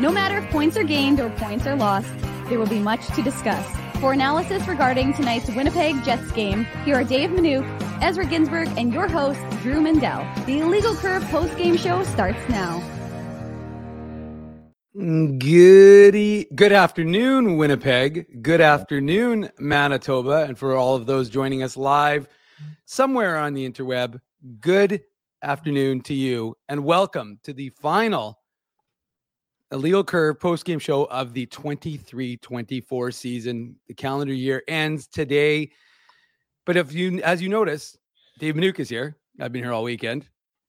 No matter if points are gained or points are lost, there will be much to discuss. For analysis regarding tonight's Winnipeg Jets game, here are Dave Minuk, Ezra Ginsburg, and your host, Drew Mandel. The Illegal Curve post-game show starts now. Good, e- good afternoon, Winnipeg. Good afternoon, Manitoba. And for all of those joining us live somewhere on the interweb, good afternoon to you. And welcome to the final Illegal Curve post game show of the 23 24 season. The calendar year ends today. But if you, as you notice, Dave Minuk is here. I've been here all weekend.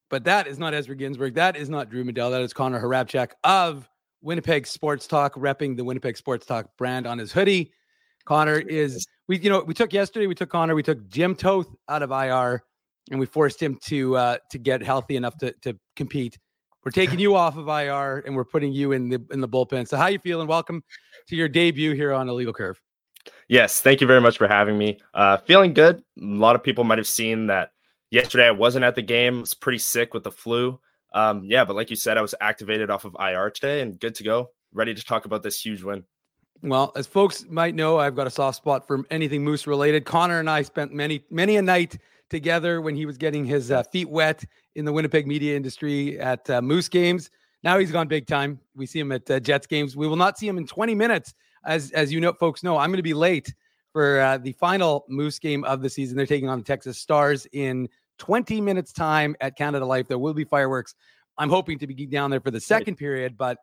But that is not Ezra Ginsburg. That is not Drew Mandel. That is Connor Hrabchak of Winnipeg Sports Talk, repping the Winnipeg Sports Talk brand on his hoodie. Connor is we, you know, we took yesterday. We took Connor. We took Jim Toth out of IR, and we forced him to uh, to get healthy enough to to compete. We're taking you off of IR and we're putting you in the in the bullpen. So how you feeling? Welcome to your debut here on Illegal Curve. Yes, thank you very much for having me. Uh, feeling good. A lot of people might have seen that yesterday. I wasn't at the game. I was pretty sick with the flu. Um, yeah, but like you said, I was activated off of IR today and good to go. Ready to talk about this huge win. Well, as folks might know, I've got a soft spot for anything Moose related. Connor and I spent many, many a night together when he was getting his uh, feet wet in the Winnipeg media industry at uh, Moose games. Now he's gone big time. We see him at uh, Jets games. We will not see him in 20 minutes, as as you know, folks know. I'm going to be late for uh, the final Moose game of the season. They're taking on the Texas Stars in 20 minutes time at Canada Life. There will be fireworks. I'm hoping to be down there for the second period, but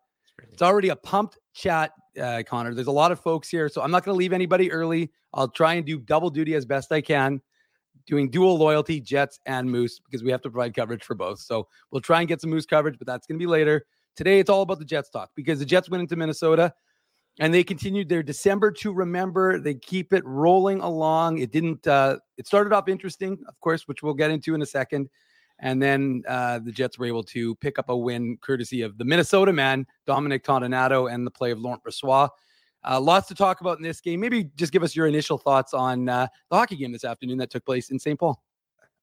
it's already a pumped chat, uh, Connor. There's a lot of folks here, so I'm not going to leave anybody early. I'll try and do double duty as best I can doing dual loyalty, Jets and Moose, because we have to provide coverage for both. So we'll try and get some Moose coverage, but that's going to be later. Today, it's all about the Jets talk because the Jets went into Minnesota and they continued their December to remember. They keep it rolling along. It didn't, uh, it started off interesting, of course, which we'll get into in a second. And then uh, the Jets were able to pick up a win courtesy of the Minnesota man, Dominic Toninato, and the play of Laurent Brossoit. Uh, lots to talk about in this game. Maybe just give us your initial thoughts on uh, the hockey game this afternoon that took place in St. Paul.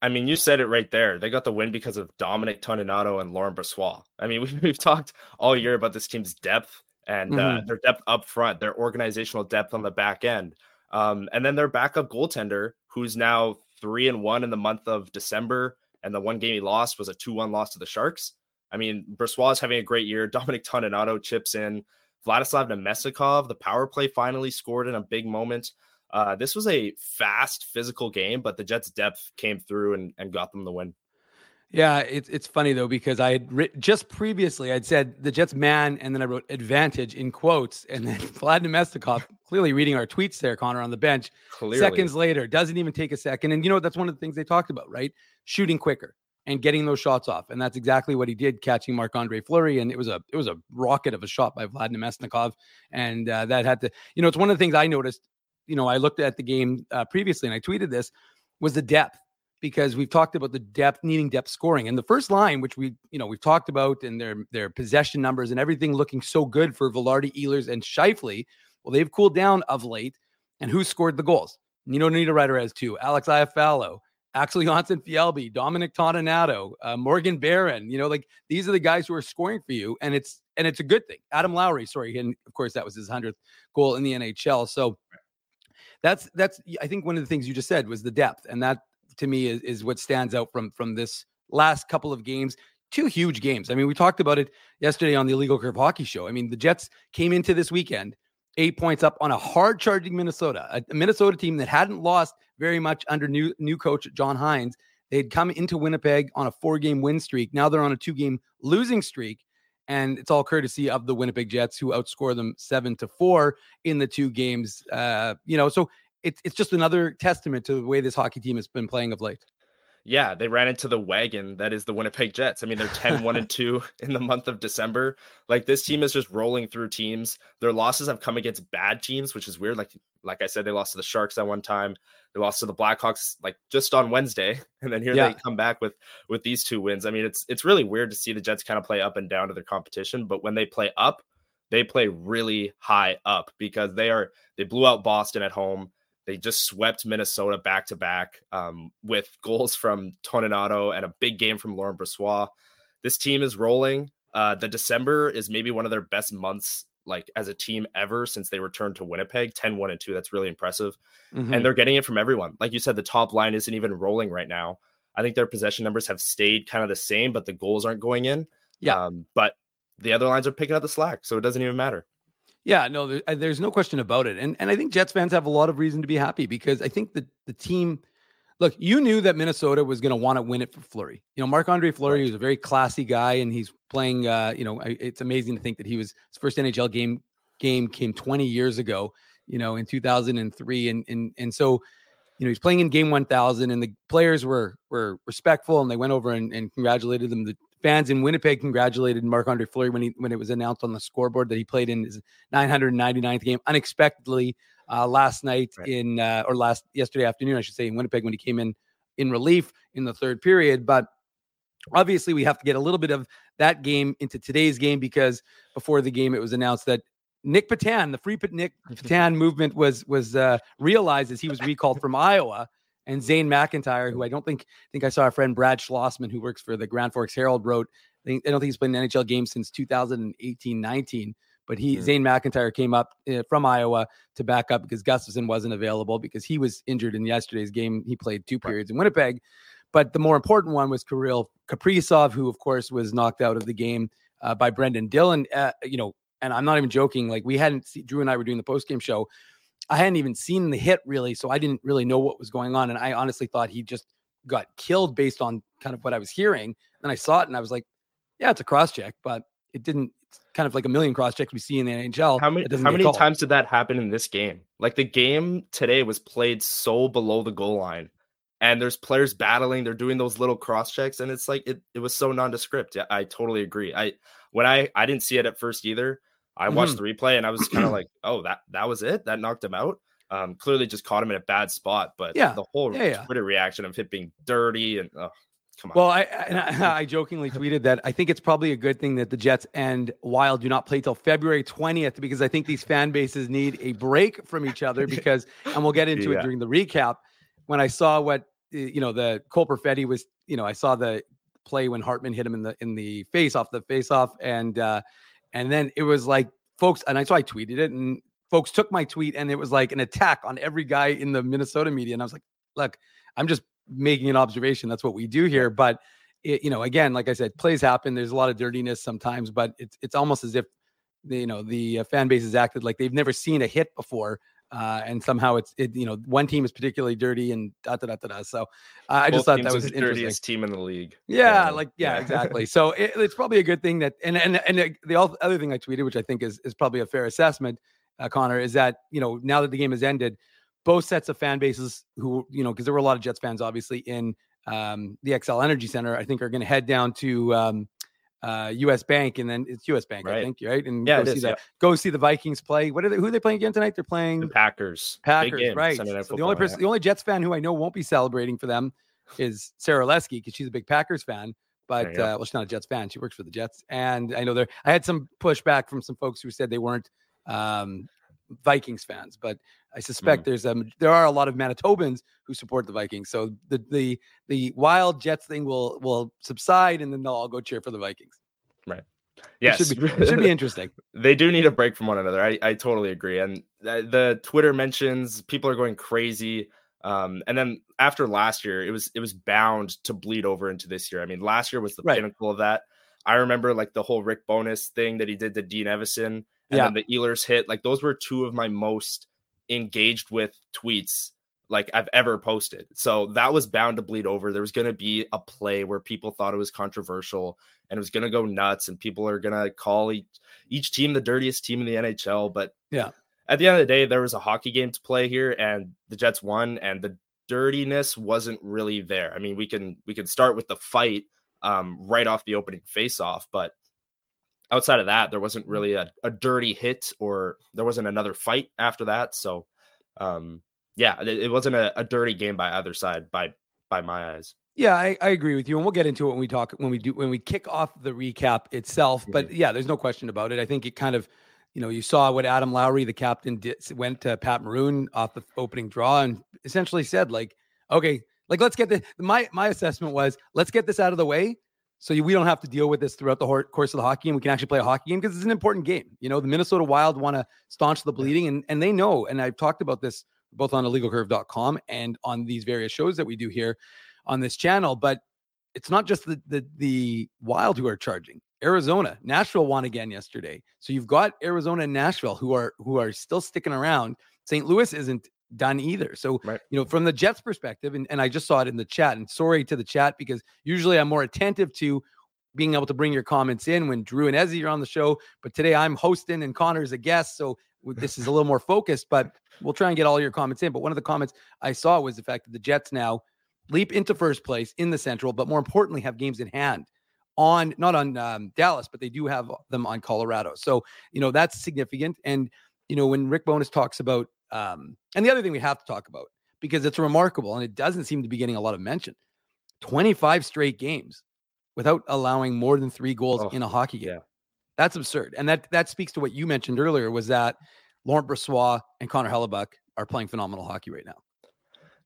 I mean, you said it right there. They got the win because of Dominic Toninato and Laurent Brossoit. I mean, we've, we've talked all year about this team's depth and uh, mm-hmm. uh, their depth up front, their organizational depth on the back end, um, and then their backup goaltender, who's now three and one in the month of December, and the one game he lost was a two-one loss to the Sharks. I mean, Brossoit is having a great year. Dominic Toninato chips in. Vladislav Namestnikov, the power play finally scored in a big moment. Uh, this was a fast, physical game, but the Jets' depth came through and, and got them the win. Yeah, it's it's funny though because I had written just previously I'd said the Jets man, and then I wrote advantage in quotes, and then Vlad Namestnikov clearly reading our tweets there, Connor on the bench. Clearly. Seconds later, doesn't even take a second, and you know that's one of the things they talked about, right? Shooting quicker and getting those shots off. And that's exactly what he did, catching Marc Andre Fleury. And it was a it was a rocket of a shot by Vladimir Namestnikov. And uh, that had to, you know, it's one of the things I noticed. You know, I looked at the game uh, previously and I tweeted this was the depth because we've talked about the depth needing depth scoring and the first line which we you know we've talked about and their their possession numbers and everything looking so good for Vilardi, Ehlers and Scheifele well they've cooled down of late and who scored the goals You know Nino Niederreiter has two Alex Iafallo Axel Jonsson-Fjällby, Dominic Toninato, uh, Morgan Barron. You know, like these are the guys who are scoring for you, and it's and it's a good thing. Adam Lowry, sorry, and of course that was his hundredth goal in the NHL. So that's that's I think one of the things you just said was the depth, and that to me is, is what stands out from from this last couple of games. Two huge games. I mean, we talked about it yesterday on the Illegal Curve Hockey Show. I mean, the Jets came into this weekend eight points up on a hard charging Minnesota, a Minnesota team that hadn't lost very much under new new coach John Hynes. They'd come into Winnipeg on a four game win streak. Now they're on a two game losing streak. And it's all courtesy of the Winnipeg Jets, who outscore them seven to four in the two games. Uh, you know, so it's it's just another testament to the way this hockey team has been playing of late yeah, they ran into the wagon that is the Winnipeg Jets. I mean, they're 10 1 and 2 in the month of December. Like this team is just rolling through teams. Their losses have come against bad teams, which is weird. Like like I said, they lost to the Sharks at one time. They lost to the Blackhawks like just on Wednesday, and then here yeah. they come back with with these two wins. I mean, it's it's really weird to see the Jets kind of play up and down to their competition, but when they play up, they play really high up because they are they blew out Boston at home. They just swept Minnesota back to back with goals from Toninato and a big game from Laurent Brossoit. This team is rolling. Uh, the December is maybe one of their best months, like as a team ever since they returned to Winnipeg. 10 1 and 2. That's really impressive. Mm-hmm. And they're getting it from everyone. Like you said, the top line isn't even rolling right now. I think their possession numbers have stayed kind of the same, but the goals aren't going in. Yeah. Um, but the other lines are picking up the slack, so it doesn't even matter. Yeah, no, there, uh, there's no question about it, and and I think Jets fans have a lot of reason to be happy because I think that the team. Look, you knew that Minnesota was going to want to win it for Fleury. You know, Marc Andre Fleury right. is a very classy guy, and he's playing. Uh, you know, it's amazing to think that he was his first NHL game game came 20 years ago. You know, in 2003, and and and so you know, he's playing in game 1000 and the players were were respectful and they went over and, and congratulated them. The fans in Winnipeg congratulated Marc Andre Fleury when he when it was announced on the scoreboard that he played in his 999th game unexpectedly uh, last night right. in uh, or last yesterday afternoon, I should say, in Winnipeg when he came in in relief in the third period. But obviously, we have to get a little bit of that game into today's game because before the game, it was announced that Nick Petan, the free Nick Petan movement was was uh, realized as he was recalled from Iowa, and Zane McIntyre, who I don't think think I saw our friend Brad Schlossman, who works for the Grand Forks Herald, wrote. I, think, I don't think he's played an NHL game since 2018-19. But he, mm. Zane McIntyre, came up uh, from Iowa to back up because Gustavsson wasn't available because he was injured in yesterday's game. He played two periods right. in Winnipeg. But the more important one was Kirill Kaprizov, who, of course, was knocked out of the game uh, by Brendan Dillon. Uh, you know, and I'm not even joking. Like we hadn't see, Drew and I were doing the post game show. I hadn't even seen the hit really, so I didn't really know what was going on, and I honestly thought he just got killed based on kind of what I was hearing. Then I saw it, and I was like, "Yeah, it's a cross check," but it didn't. It's kind of like a million cross checks we see in the NHL. How many how many times did that happen in this game? Like the game today was played so below the goal line, and there's players battling. They're doing those little cross checks, and it's like it, it was so nondescript. Yeah, I totally agree. I when I I didn't see it at first either. I watched mm-hmm. the replay and I was kind of like, oh, that that was it. That knocked him out. Um, clearly just caught him in a bad spot. But yeah, the whole yeah, yeah. Twitter reaction of it being dirty and oh, come on. Well, I, I, I jokingly tweeted that I think it's probably a good thing that the Jets and Wild do not play till February 20th because I think these fan bases need a break from each other because, and we'll get into yeah. it during the recap. When I saw what you know, the Cole Perfetti was, you know, I saw the play when Hartman hit him in the in the face off the face off and uh and then it was like folks, and I so I tweeted it, and folks took my tweet, and it was like an attack on every guy in the Minnesota media. And I was like, look, I'm just making an observation. That's what we do here. But it, you know, again, like I said, plays happen. There's a lot of dirtiness sometimes, but it's it's almost as if you know the uh, fan base has acted like they've never seen a hit before uh, and somehow it's it you know one team is particularly dirty and da da da da. da. So uh, I just thought that was the dirtiest team in the league. Yeah, like yeah, yeah. exactly. So it, it's probably a good thing that and and and the other thing I tweeted, which I think is is probably a fair assessment, uh, Connor, is that you know now that the game has ended, both sets of fan bases who you know because there were a lot of Jets fans obviously in um, the Xcel Energy Center, I think are going to head down to um, uh, U.S. Bank, and then it's U.S. Bank, right. I think, right? And yeah, go see the yeah. go see the Vikings play. What are they? Who are they playing again tonight? They're playing the Packers. Packers, game, right? So the only person, yeah. the only Jets fan who I know won't be celebrating for them is Sarah Lesky because she's a big Packers fan. But uh, well, she's not a Jets fan. She works for the Jets, and I know there. I had some pushback from some folks who said they weren't um, Vikings fans, but I suspect mm. there's um there are a lot of Manitobans who support the Vikings. So the the the wild Jets thing will will subside, and then they'll all go cheer for the Vikings. Right. Yes, it should be, it should be interesting. they do need a break from one another. I, I totally agree. And the, the Twitter mentions people are going crazy. Um, and then after last year, it was it was bound to bleed over into this year. I mean, last year was the right. pinnacle of that. I remember like the whole Rick Bowness thing that he did to Dean Evason, and yeah. then the Ehlers hit. Like those were two of my most engaged with tweets like I've ever posted. So that was bound to bleed over. There was going to be a play where people thought it was controversial and it was going to go nuts and people are going to call each, each team the dirtiest team in the NHL. But yeah, at the end of the day, there was a hockey game to play here and the Jets won and the dirtiness wasn't really there. I mean, we can, we can start with the fight um, right off the opening face off, but outside of that, there wasn't really a, a dirty hit or there wasn't another fight after that. So, um, yeah, it, it wasn't a, a, dirty game by either side by by my eyes. Yeah, I, I agree with you, and we'll get into it when we talk when we do when we kick off the recap itself. Mm-hmm. But yeah, there's no question about it. I think it kind of, you know, you saw what Adam Lowry, the captain, did, went to Pat Maroon off the opening draw and essentially said like, okay, like let's get the my my assessment was let's get this out of the way So we don't have to deal with this throughout the course of the hockey game. We can actually play a hockey game because it's an important game. You know, the Minnesota Wild want to staunch the bleeding, and, and they know. And I've talked about this both on illegalcurve.com and on these various shows that we do here on this channel. But it's not just the the, the Wild who are charging. Arizona, Nashville won again yesterday. So you've got Arizona and Nashville who are who are still sticking around. St. Louis isn't done either. So, right. you know, from the Jets perspective, and, and I just saw it in the chat, and sorry to the chat because usually I'm more attentive to being able to bring your comments in when Drew and Ezzy are on the show. But today I'm hosting and Connor's a guest. So this is a little more focused, but we'll try and get all your comments in. But one of the comments I saw was the fact that the Jets now leap into first place in the Central, but more importantly, have games in hand on not on um, Dallas, but they do have them on Colorado. So you know that's significant. And you know when Rick Bowness talks about, um, and the other thing we have to talk about because it's remarkable and it doesn't seem to be getting a lot of mention. Twenty five straight games without allowing more than three goals oh, in a hockey game. Yeah. That's absurd. And that that speaks to what you mentioned earlier was that Laurent Brossoit and Connor Hellebuyck are playing phenomenal hockey right now.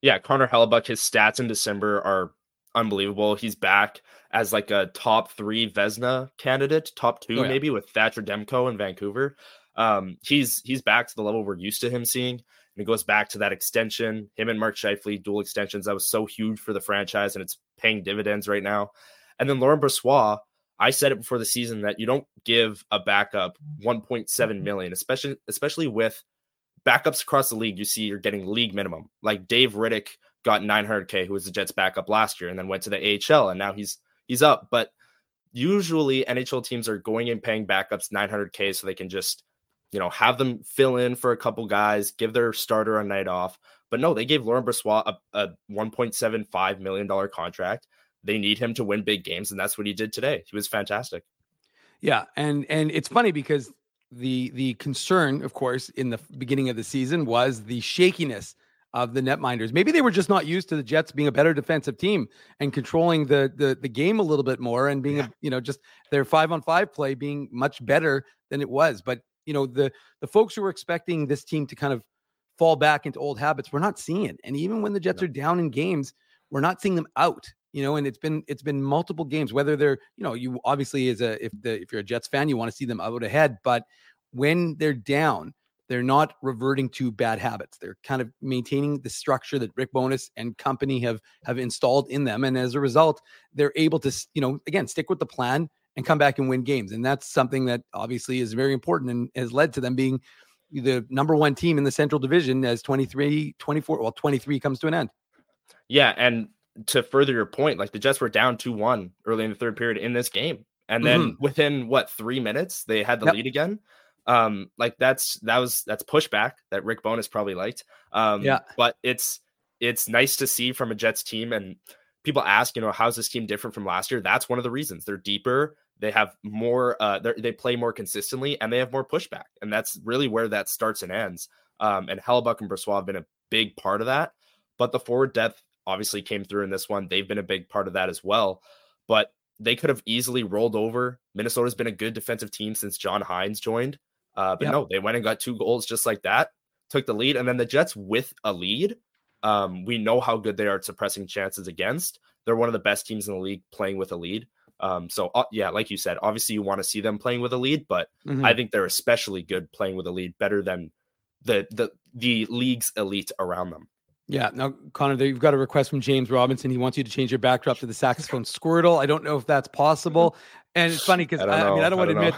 Yeah, Connor Hellebuyck, his stats in December are unbelievable. He's back as like a top three Vezina candidate, top two oh, yeah. maybe with Thatcher Demko in Vancouver. Um, he's he's back to the level we're used to him seeing. And it goes back to that extension, him and Mark Scheifele, dual extensions. That was so huge for the franchise, and it's paying dividends right now. And then Laurent Brossoit, I said it before the season that you don't give a backup 1.7 million, especially especially with backups across the league. You see, you're getting league minimum. Like Dave Rittich got 900k, who was the Jets backup last year, and then went to the AHL, and now he's he's up. But usually NHL teams are going and paying backups 900k so they can just you know have them fill in for a couple guys, give their starter a night off. But no, they gave Laurent Brossoit a, a 1.75 million dollar contract. They need him to win big games, and that's what he did today. He was fantastic. Yeah, and and it's funny because the the concern, of course, in the beginning of the season was the shakiness of the netminders. Maybe they were just not used to the Jets being a better defensive team and controlling the the, the game a little bit more and being yeah. a, you know just their 5 on 5 play being much better than it was. But, you know, the the folks who were expecting this team to kind of fall back into old habits, we're not seeing it. And even when the Jets are down in games, we're not seeing them out. You know, and it's been it's been multiple games. Whether they're you know you obviously as a if the if you're a Jets fan you want to see them out ahead, but when they're down, they're not reverting to bad habits. They're kind of maintaining the structure that Rick Bowness and company have have installed in them, and as a result, they're able to, you know, again, stick with the plan and come back and win games. And that's something that obviously is very important and has led to them being the number one team in the Central Division as 23, 24, well, 23 comes to an end. Yeah, and to further your point, like the Jets were down 2 1 early in the third period in this game. And then mm-hmm. within what three minutes, they had the yep. lead again. Um, like that's that was that's pushback that Rick Bowness probably liked. Um, yeah, but it's it's nice to see from a Jets team. And people ask, you know, how's this team different from last year? That's one of the reasons they're deeper. They have more. Uh, they play more consistently, and they have more pushback. And that's really where that starts and ends. Um, and Hellebuyck and Brossoit have been a big part of that. But the forward depth obviously came through in this one. They've been a big part of that as well. But they could have easily rolled over. Minnesota's been a good defensive team since John Hynes joined. Uh, but yep. no, they went and got two goals just like that, took the lead, and then the Jets with a lead. Um, we know how good they are at suppressing chances against. They're one of the best teams in the league playing with a lead. Um, so uh, yeah, like you said, obviously you want to see them playing with a lead, but mm-hmm. I think they're especially good playing with a lead, better than the the the league's elite around them. Yeah. Now, Connor, you've got a request from James Robinson. He wants you to change your backdrop to the saxophone Squirtle. I don't know if that's possible. And it's funny because I, I, mean, I don't want to admit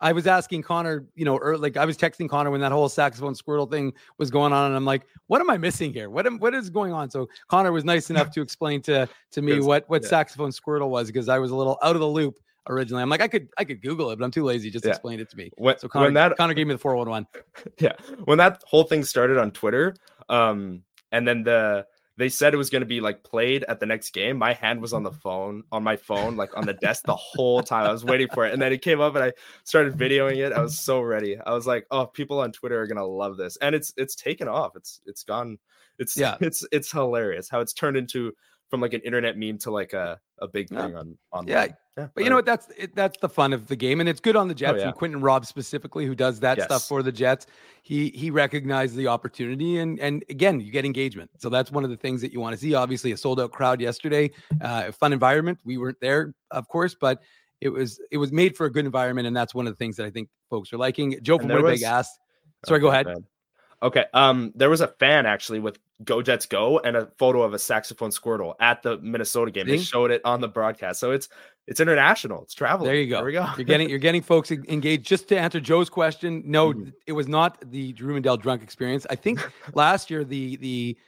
I was asking Connor, you know, or like I was texting Connor when that whole saxophone Squirtle thing was going on, and I'm like, what am I missing here? What am, what is going on? So Connor was nice enough to explain to to me what what yeah. saxophone Squirtle was because I was a little out of the loop originally. I'm like, I could I could Google it, but I'm too lazy just yeah. explain it to me. When, so Connor, when that, Connor gave me the 411. Yeah. When that whole thing started on Twitter, um, and then the they said it was going to be like played at the next game. My hand was on the mm-hmm. phone, on my phone, like on the desk the whole time. I was waiting for it. And then it came up and I started videoing it. I was so ready. I was like, oh, people on Twitter are going to love this. And it's, it's taken off. It's, it's gone. It's, yeah, it's, it's hilarious how it's turned into from like an internet meme to like a, a big thing yeah. on on yeah. yeah. But you know what? That's it, that's the fun of the game, and it's good on the oh, Jets. Oh, yeah. And Quinton Robb specifically, who does that yes. stuff for the Jets, he he recognized the opportunity, and and again, you get engagement. So that's one of the things that you want to see. Obviously, a sold out crowd yesterday, uh, fun environment. We weren't there, of course, but it was it was made for a good environment, and that's one of the things that I think folks are liking. Joe from Winnipeg was, asked. Sorry, okay, go ahead. Man. Okay. Um, there was a fan actually with Go Jets Go and a photo of a saxophone Squirtle at the Minnesota game. They showed it on the broadcast. So it's it's international. It's traveling. There you go. There we go. you're getting you're getting folks engaged. Just to answer Joe's question, no, mm-hmm. it was not the Drew Mandel drunk experience. I think last year the the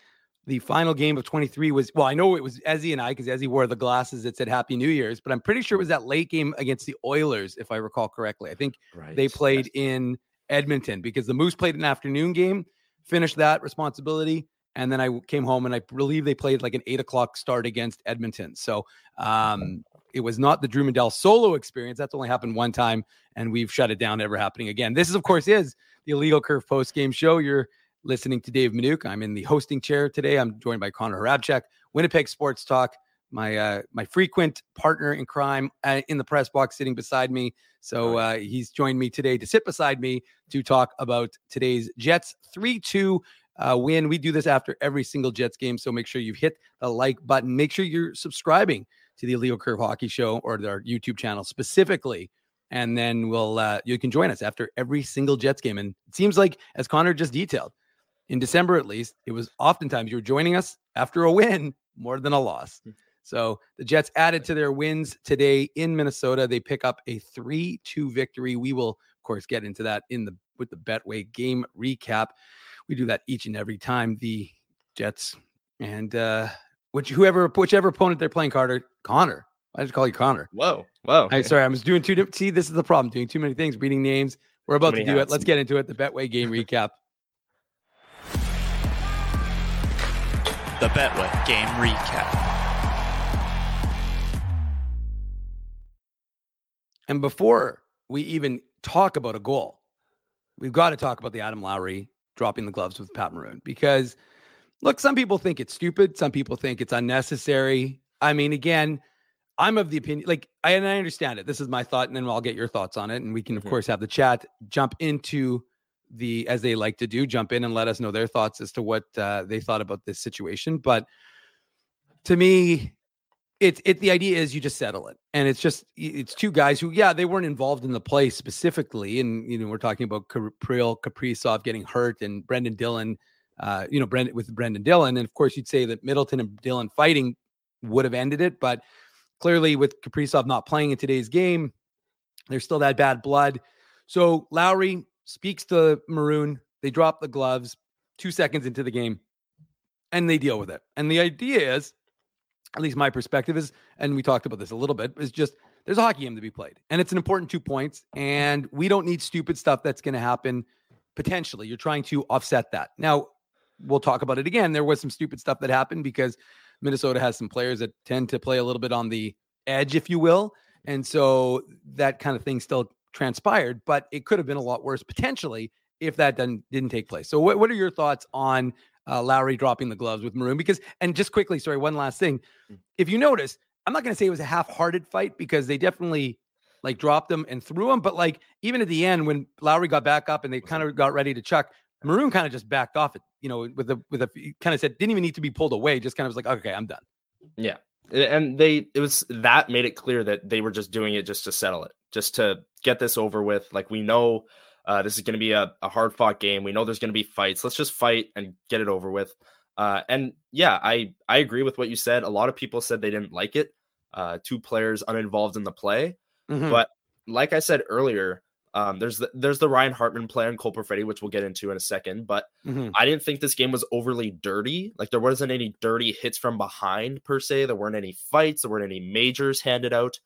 the final game of 23 was well, I know it was Ezzy and I because Ezzy wore the glasses that said Happy New Year's, but I'm pretty sure it was that late game against the Oilers, if I recall correctly. I think right. they played yes. in Edmonton because the Moose played an afternoon game, finished that responsibility. And then I came home and I believe they played like an eight o'clock start against Edmonton. So um, it was not the Drew Mandel solo experience. That's only happened one time, and we've shut it down, ever happening again. This is, of course, is the Illegal Curve post game show. You're listening to Dave Minuk. I'm in the hosting chair today. I'm joined by Connor Hrabchak, Winnipeg Sports Talk, my uh, my frequent partner in crime uh, in the press box, sitting beside me. So uh, he's joined me today to sit beside me to talk about today's Jets 3 2 uh, win. We do this after every single Jets game. So make sure you hit the like button. Make sure you're subscribing to the Illegal Curve Hockey Show or our YouTube channel specifically. And then we'll uh, you can join us after every single Jets game. And it seems like, as Connor just detailed, in December at least, it was oftentimes you were joining us after a win more than a loss. Hmm. So the Jets added to their wins today in Minnesota. They pick up a 3 2 victory. We will, of course, get into that in the with the Betway game recap. We do that each and every time the Jets and uh which whoever whichever opponent they're playing, Carter Connor. I just call you Connor. Whoa, whoa. I sorry, I was doing two. See, this is the problem. Doing too many things, reading names. We're about to do hats. it. Let's get into it. The Betway game recap. The Betway game recap. And before we even talk about a goal, we've got to talk about the Adam Lowry dropping the gloves with Pat Maroon because look, some people think it's stupid, some people think it's unnecessary. I mean, again, I'm of the opinion, like, I, and I understand it. This is my thought, and then I'll get your thoughts on it. And we can, of mm-hmm. course, have the chat jump into the, as they like to do, jump in and let us know their thoughts as to what uh, they thought about this situation. But to me, it's it the idea is you just settle it and it's just it's two guys who yeah they weren't involved in the play specifically and you know we're talking about Kirill Kaprizov getting hurt and Brendan Dillon uh you know Brendan with Brendan Dillon and of course you'd say that Middleton and Dillon fighting would have ended it but clearly with Kaprizov not playing in today's game there's still that bad blood. So Lowry speaks to Maroon they drop the gloves 2 seconds into the game and they deal with it. And the idea is at least my perspective is, and we talked about this a little bit, is just there's a hockey game to be played, and it's an important two points, and we don't need stupid stuff that's going to happen. Potentially, you're trying to offset that. Now, we'll talk about it again. There was some stupid stuff that happened because Minnesota has some players that tend to play a little bit on the edge, if you will, and so that kind of thing still transpired, but it could have been a lot worse potentially if that didn't didn't take place. So, what, what are your thoughts on uh, Lowry dropping the gloves with Maroon because, and just quickly, sorry, one last thing. Mm. If you notice, I'm not going to say it was a half-hearted fight because they definitely like dropped him and threw him, but like even at the end when Lowry got back up and they kind of got ready to chuck, Maroon kind of just backed off it, you know, with a with a kind of said didn't even need to be pulled away, just kind of was like, okay, I'm done. Yeah. And they it was that made it clear that they were just doing it just to settle it, just to get this over with. Like we know uh, this is going to be a, a hard fought game. We know there's going to be fights. Let's just fight and get it over with. Uh, and yeah, I I agree with what you said. A lot of people said they didn't like it. Uh, two players uninvolved in the play, mm-hmm. but like I said earlier, um, there's the, there's the Ryan Hartman play on Cole Perfetti, which we'll get into in a second. But mm-hmm. I didn't think this game was overly dirty. Like there wasn't any dirty hits from behind per se. There weren't any fights. There weren't any majors handed out.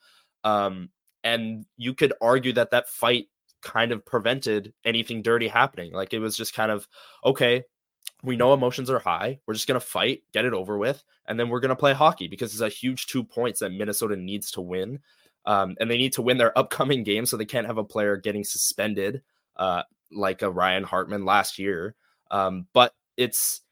Um, and you could argue that that fight kind of prevented anything dirty happening. Like it was just kind of okay, we know emotions are high. We're just going to fight, get it over with, and then we're going to play hockey because it's a huge two points that Minnesota needs to win. Um, and they need to win their upcoming game so they can't have a player getting suspended uh, like a Ryan Hartman last year. Um, but it's,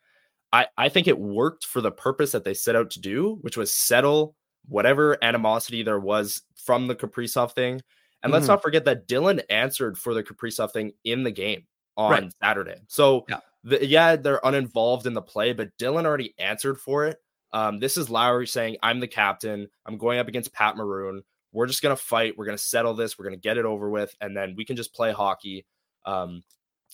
I, I think it worked for the purpose that they set out to do, which was settle whatever animosity there was from the Kaprizov thing. And mm-hmm. let's not forget that Dillon answered for the Kaprizov thing in the game on right. Saturday. So yeah. The, yeah, they're uninvolved in the play, but Dillon already answered for it. Um, this is Lowry saying, I'm the captain. I'm going up against Pat Maroon. We're just going to fight. We're going to settle this. We're going to get it over with. And then we can just play hockey. Um,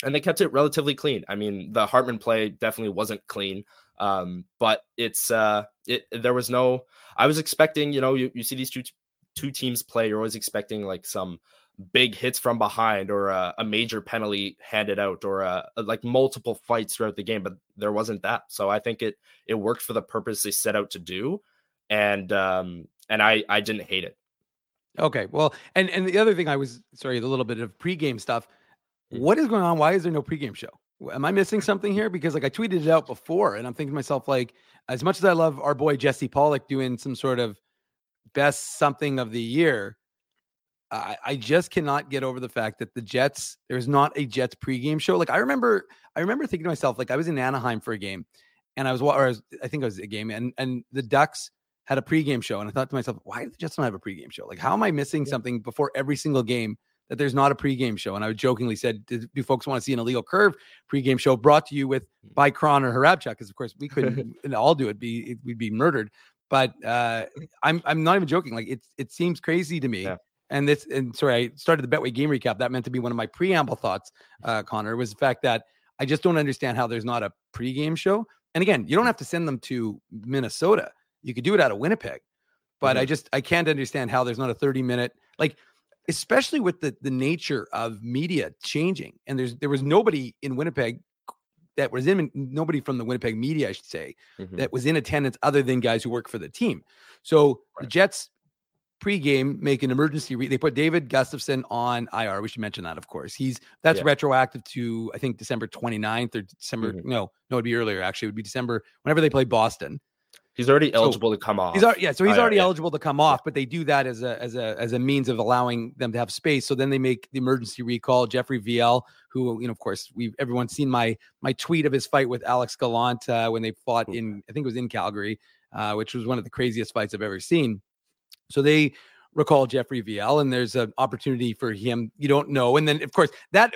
and they kept it relatively clean. I mean, the Hartman play definitely wasn't clean. Um, but it's, uh, it, there was no, I was expecting, you know, you, you see these two, two teams play, you're always expecting like some big hits from behind or a, a major penalty handed out or a, a, like multiple fights throughout the game but there wasn't that. So i think it it worked for the purpose they set out to do and um and i i didn't hate it. Okay well and and the other thing i was sorry a little bit of pregame stuff mm. what is going on? Why is there no pregame show? Am i missing something here? Because like i tweeted it out before and i'm thinking to myself like as much as i love our boy jesse pollock doing some sort of best something of the year I, I just cannot get over the fact that the Jets, there's not a Jets pregame show. Like I remember, I remember thinking to myself, like I was in Anaheim for a game and I was, or I, was, I think it was a game and, and the Ducks had a pregame show. And I thought to myself, why do the Jets not have a pregame show? Like, how am I missing yeah. something before every single game that there's not a pregame show? And I jokingly said, do, folks want to see an illegal curve pregame show brought to you with mm. by Kron or Hrabchak? Because of course we couldn't all do it. Be we'd be murdered. But uh, I'm I'm not even joking. Like it it seems crazy to me yeah and this and sorry, I started the Betway game recap. That meant to be one of my preamble thoughts, uh, Connor, was the fact that I just don't understand how there's not a pregame show. And again, you don't have to send them to Minnesota. You could do it out of Winnipeg. But mm-hmm. I just I can't understand how there's not a 30 minute like especially with the the nature of media changing. And there's there was nobody in Winnipeg that was in nobody from the Winnipeg media, I should say, mm-hmm. that was in attendance other than guys who work for the team. So right. the Jets pregame make an emergency. Re- they put David Gustafsson on IR. We should mention that, of course. He's that's yeah. retroactive to I think December 29th or December. Mm-hmm. No, no, it'd be earlier. Actually, it would be December whenever they play Boston. He's already eligible so, to come off. He's already, yeah, so he's already yeah. eligible to come off, but they do that as a as a as a means of allowing them to have space. So then they make the emergency recall. Jeffrey Viel, who you know, of course, we've everyone's seen my my tweet of his fight with Alex Gallant uh, when they fought in I think it was in Calgary, uh, which was one of the craziest fights I've ever seen. So they recall Jeffrey Viel, and there's an opportunity for him. You don't know, and then of course that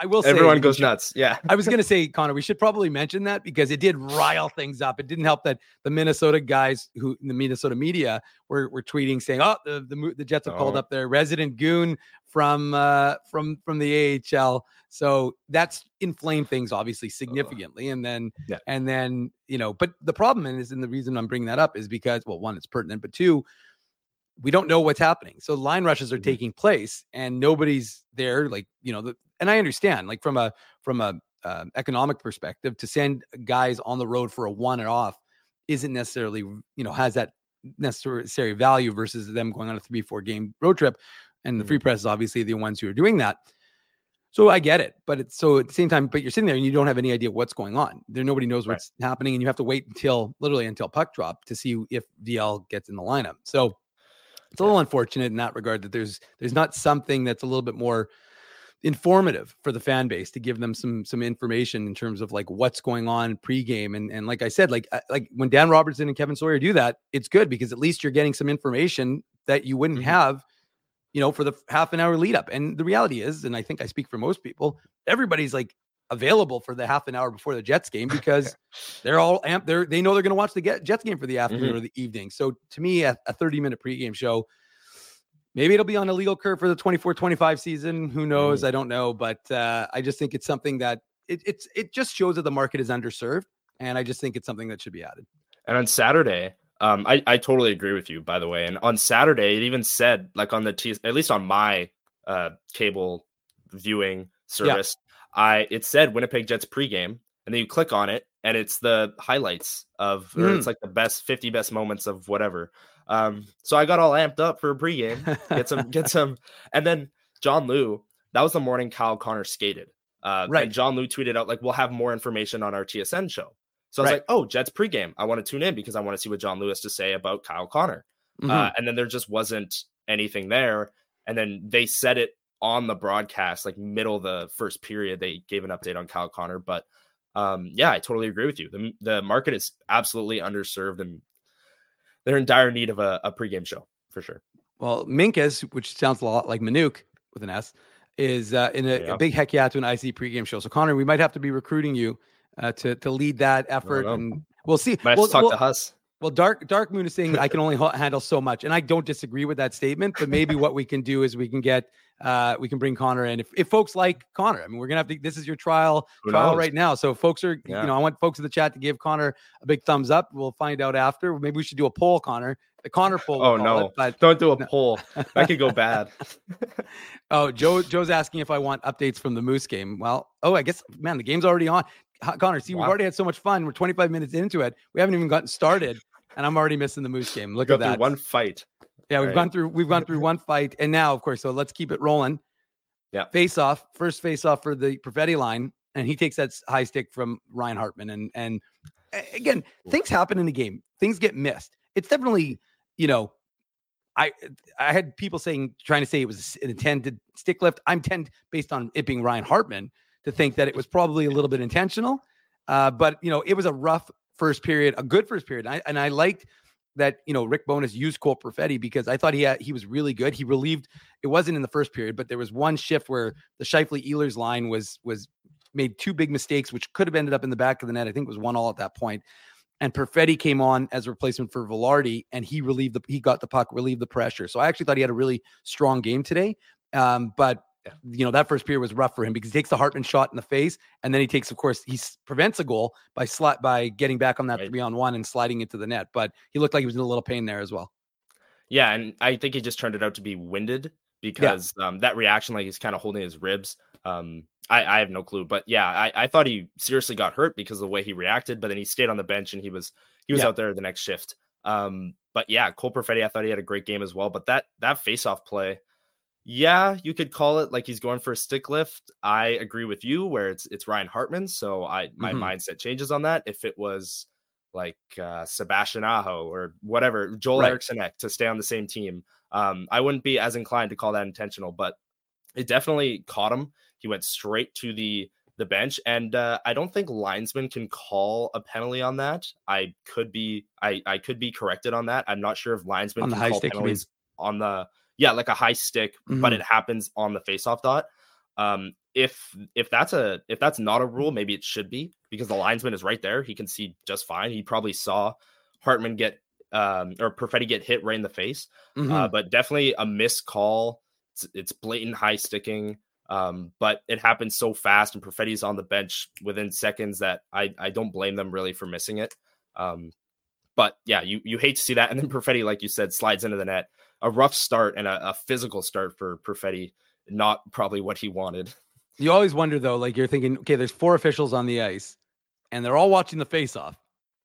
I will say everyone goes nuts. Yeah, I was going to say Connor, we should probably mention that because it did rile things up. It didn't help that the Minnesota guys who the Minnesota media were, were tweeting saying, "Oh, the the, the Jets have oh. called up their resident goon from uh, from from the AHL." So that's inflamed things obviously significantly, and then yeah. and then you know, but the problem is, and the reason I'm bringing that up is because well, one, it's pertinent, but two we don't know what's happening. So line rushes are mm-hmm. taking place and nobody's there. Like, you know, the, and I understand like from a, from a uh, economic perspective to send guys on the road for a one and off isn't necessarily, you know, has that necessary value versus them going on a three, four game road trip. And the free mm-hmm. press is obviously the ones who are doing that. So I get it, but it's so at the same time, but you're sitting there and you don't have any idea what's going on. There, nobody knows what's right. happening, and you have to wait until literally until puck drop to see if Viel gets in the lineup. So it's a little unfortunate in that regard that there's there's not something that's a little bit more informative for the fan base to give them some some information in terms of like what's going on pregame. And and like I said like uh, like when Dan Robertson and Kevin Sawyer do that it's good because at least you're getting some information that you wouldn't mm-hmm. have you know for the half an hour lead up. And the reality is and I think I speak for most people everybody's like available for the half an hour before the Jets game because they're all amped. They're they know they're going to watch the Jets game for the afternoon mm-hmm. or the evening. So to me, a, a 30 minute pregame show, maybe it'll be on Illegal Curve for the 24 25 season. Who knows? Mm-hmm. I don't know. But uh, I just think it's something that it, it's it just shows that the market is underserved. And I just think it's something that should be added. And on Saturday, um, I, I totally agree with you, by the way. And on Saturday, it even said, like on the T, at least on my uh, cable viewing service, I it said Winnipeg Jets pregame, and then you click on it, and it's the highlights of, or mm. it's like the best 50 best moments of whatever. Um, so I got all amped up for a pregame, get some, get some, and then John Lu. That was the morning Kyle Connor skated. Uh, right. And John Lu tweeted out like, "We'll have more information on our TSN show." So I was right. like, "Oh, Jets pregame. I want to tune in because I want to see what John Lewis to say about Kyle Connor." Mm-hmm. Uh, and then there just wasn't anything there. And then they said it on the broadcast, like middle of the first period, they gave an update on Kyle Connor. But um, yeah, I totally agree with you. The the market is absolutely underserved, and they're in dire need of a, a pregame show for sure. Well, Minkus, which sounds a lot like Minuk with an S, is uh, in a, yeah. a, big heck yeah to an IC pregame show. So Connor, we might have to be recruiting you uh, to to lead that effort, and we'll see. Might we'll, talk we'll, to Huss. Well, Dark Dark Moon is saying I can only handle so much, and I don't disagree with that statement. But maybe what we can do is we can get uh, we can bring Connor in if, if folks like Connor. I mean, we're gonna have to. This is your trial trial right now, so folks are yeah. you know I want folks in the chat to give Connor a big thumbs up. We'll find out after. Maybe we should do a poll, Connor. The Connor poll. Oh no! It, but don't do a no. poll. That could go bad. oh, Joe. Joe's asking if I want updates from the Moose game. Well, oh, I guess man, the game's already on. Connor, see, wow. we've already had so much fun. We're 25 minutes into it. We haven't even gotten started, and I'm already missing the Moose game. Look at that. One fight. Yeah, we've right. gone through we've gone through one fight, and now, of course, so let's keep it rolling. Yeah. Face off, first face off for the Perfetti line, and he takes that high stick from Ryan Hartman. And and again, things happen in the game. Things get missed. It's definitely, you know, I I had people saying trying to say it was an intended stick lift. I'm tend based on it being Ryan Hartman to think that it was probably a little bit intentional. Uh, but you know, it was a rough first period, a good first period. And I, and I liked that you know Rick Bowness used Cole Perfetti because I thought he had, he was really good. He relieved. It wasn't in the first period, but there was one shift where the Scheifele Ehlers line was was made two big mistakes, which could have ended up in the back of the net. I think it was one all at that point. And Perfetti came on as a replacement for Vilardi, and he relieved the he got the puck, relieved the pressure. So I actually thought he had a really strong game today. Um, but you know that first period was rough for him because he takes the Hartman shot in the face, and then he takes, of course, he prevents a goal by slot by getting back on that right. three on one and sliding into the net. But he looked like he was in a little pain there as well. Yeah, and I think he just turned it out to be winded because yeah. um, that reaction, like he's kind of holding his ribs. Um, I, I, have no clue, but yeah, I, I, thought he seriously got hurt because of the way he reacted. But then he stayed on the bench and he was he was yeah. out there the next shift. Um, but yeah, Cole Perfetti, I thought he had a great game as well. But that that face off play, yeah, you could call it like he's going for a stick lift. I agree with you where it's it's Ryan Hartman, so I my mm-hmm. mindset changes on that. If it was like uh, Sebastian Aho or whatever, Joel right. Eriksson to stay on the same team, um, I wouldn't be as inclined to call that intentional, but it definitely caught him. He went straight to the the bench, and uh, I don't think linesman can call a penalty on that. I could be I I could be corrected on that. I'm not sure if linesman on can call penalties on the yeah, like a high stick, mm-hmm. but it happens on the faceoff dot. Um, if if that's a if that's not a rule, maybe it should be because the linesman is right there. He can see just fine. He probably saw Hartman get um or Perfetti get hit right in the face. Uh, mm-hmm. Uh, but definitely a missed call. It's, it's blatant high sticking. Um, but it happened so fast, and Perfetti's on the bench within seconds that I I don't blame them really for missing it. Um, but yeah, you you hate to see that, and then Perfetti, like you said, slides into the net a rough start and a, a physical start for Perfetti, not probably what he wanted. You always wonder though, like you're thinking, okay, there's four officials on the ice, and they're all watching the face off.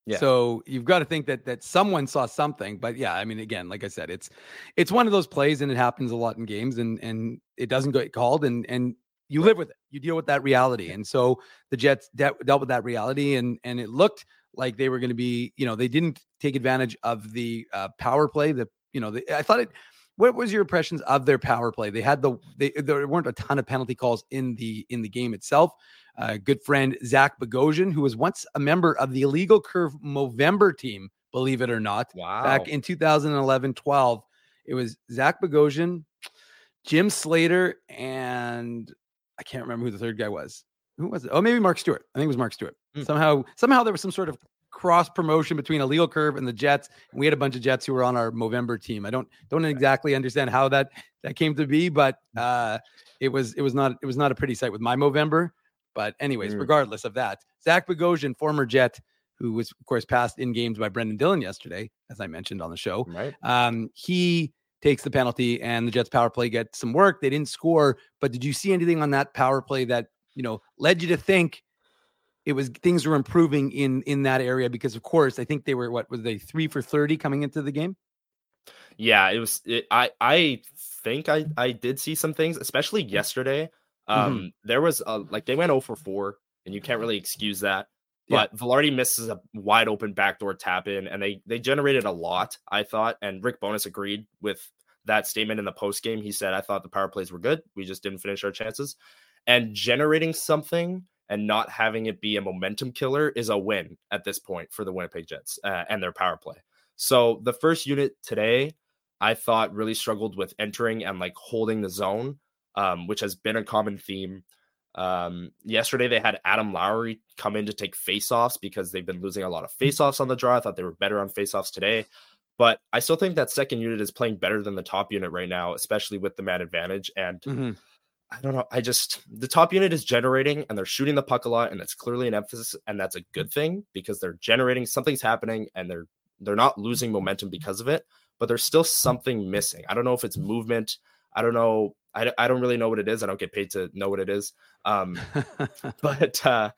Yeah. So you've got to think that that someone saw something. But yeah, I mean, again, like I said, it's it's one of those plays, and it happens a lot in games, and and it doesn't get called, and and you live with it. You deal with that reality, and so the Jets de- dealt with that reality, and and it looked like they were going to be, you know, they didn't take advantage of the uh, power play, the you know, I thought it. What was your impressions of their power play? They had the they there weren't a ton of penalty calls in the in the game itself. Uh, good friend Zach Bogosian, who was once a member of the illegal curve Movember team, believe it or not, wow. back in 2011 12. It was Zach Bogosian, Jim Slater, and I can't remember who the third guy was. Who was it? Oh, maybe Mark Stewart. I think it was Mark Stewart. Mm. Somehow, somehow there was some sort of cross promotion between illegal curve and the Jets. And we had a bunch of Jets who were on our Movember team. I don't don't exactly understand how that that came to be, but uh, it was it was not it was not a pretty sight with my Movember. But anyways, mm. regardless of that, Zach Bogosian, former Jet, who was of course passed in games by Brendan Dillon yesterday, as I mentioned on the show. Right. Um, he takes the penalty and the Jets power play gets some work. They didn't score, but did you see anything on that power play that you know led you to think it was things were improving in in that area because of course I think they were what was they three for thirty coming into the game. Yeah, it was. It, I I think I I did see some things, especially yesterday. Um, mm-hmm. there was a, like they went 0 for four, and you can't really excuse that. But yeah. Vilardi misses a wide open backdoor tap in, and they they generated a lot. I thought, and Rick Bowness agreed with that statement in the post game. He said, "I thought the power plays were good. We just didn't finish our chances." And generating something and not having it be a momentum killer is a win at this point for the Winnipeg Jets uh, and their power play. So the first unit today, I thought really struggled with entering and like holding the zone, um, which has been a common theme. Um, yesterday they had Adam Lowry come in to take faceoffs because they've been losing a lot of faceoffs on the draw. I thought they were better on faceoffs today. But I still think that second unit is playing better than the top unit right now, especially with the man advantage. And mm-hmm. I don't know. I just the top unit is generating and they're shooting the puck a lot, and that's clearly an emphasis, and that's a good thing because they're generating something's happening and they're they're not losing momentum because of it, but there's still something missing. I don't know if it's movement. I don't know. I, I don't really know what it is. I don't get paid to know what it is. Um, but uh,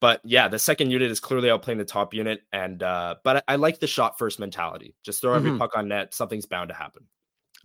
but yeah, the second unit is clearly outplaying the top unit, and uh, but I, I like the shot first mentality. Just throw every mm-hmm. puck on net. Something's bound to happen.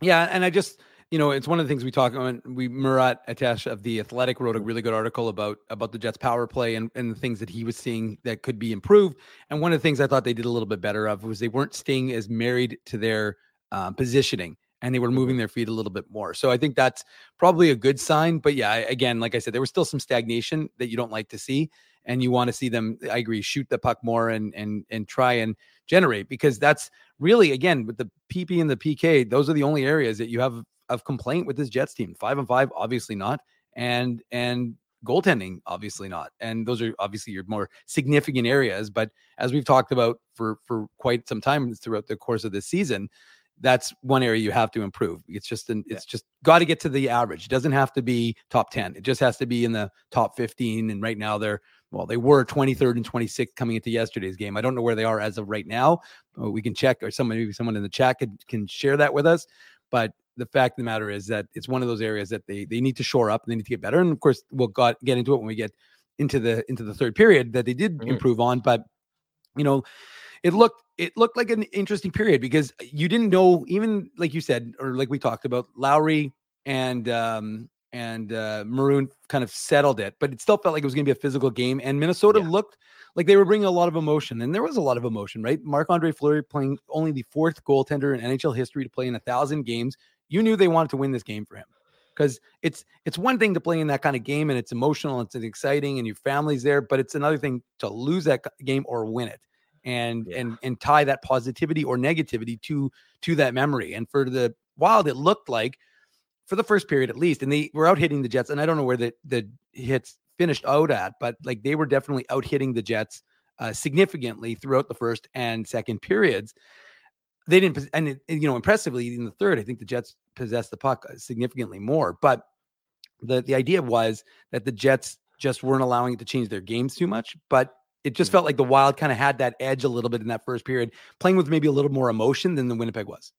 Yeah, and I just you know, it's one of the things we talk about. We Murat Ates of the Athletic wrote a really good article about about the Jets' power play and, and the things that he was seeing that could be improved. And one of the things I thought they did a little bit better of was they weren't staying as married to their uh, positioning and they were moving their feet a little bit more. So I think that's probably a good sign. But yeah, again, like I said, there was still some stagnation that you don't like to see, and you want to see them. I agree, shoot the puck more and and and try and generate because that's really again with the PP and the PK. Those are the only areas that you have of complaint with this Jets team. Five and five, obviously not, and and goaltending, obviously not. And those are obviously your more significant areas. But as we've talked about for for quite some time throughout the course of this season, that's one area you have to improve. It's just an, it's just got to get to the average. It doesn't have to be top 10. It just has to be in the top 15. And right now they're well, they were 23rd and 26th coming into yesterday's game. I don't know where they are as of right now. We can check, or someone maybe someone in the chat could, can share that with us. But the fact of the matter is that it's one of those areas that they they need to shore up and they need to get better. And of course, we'll got, get into it when we get into the into the third period that they did mm-hmm. improve on. But you know, it looked it looked like an interesting period because you didn't know even like you said or like we talked about Lowry and um and uh Maroon kind of settled it, but it still felt like it was going to be a physical game. And Minnesota yeah. looked like they were bringing a lot of emotion, and there was a lot of emotion, right? Marc Andre Fleury playing only the fourth goaltender in NHL history to play in a thousand games you knew they wanted to win this game for him. Because it's it's one thing to play in that kind of game and it's emotional and it's exciting and your family's there but it's another thing to lose that game or win it and yeah. and and tie that positivity or negativity to to that memory. And for the wild it looked like for the first period at least and they were out hitting the jets and i don't know where the the hits finished out at but like they were definitely out hitting the jets uh, significantly throughout the first and second periods they didn't, and you know, impressively in the third, I think the Jets possessed the puck uh, significantly more. But the the idea was that the Jets just weren't allowing it to change their games too much. But it just mm-hmm. felt like the Wild kind of had that edge a little bit in that first period, playing with maybe a little more emotion than the Winnipeg was.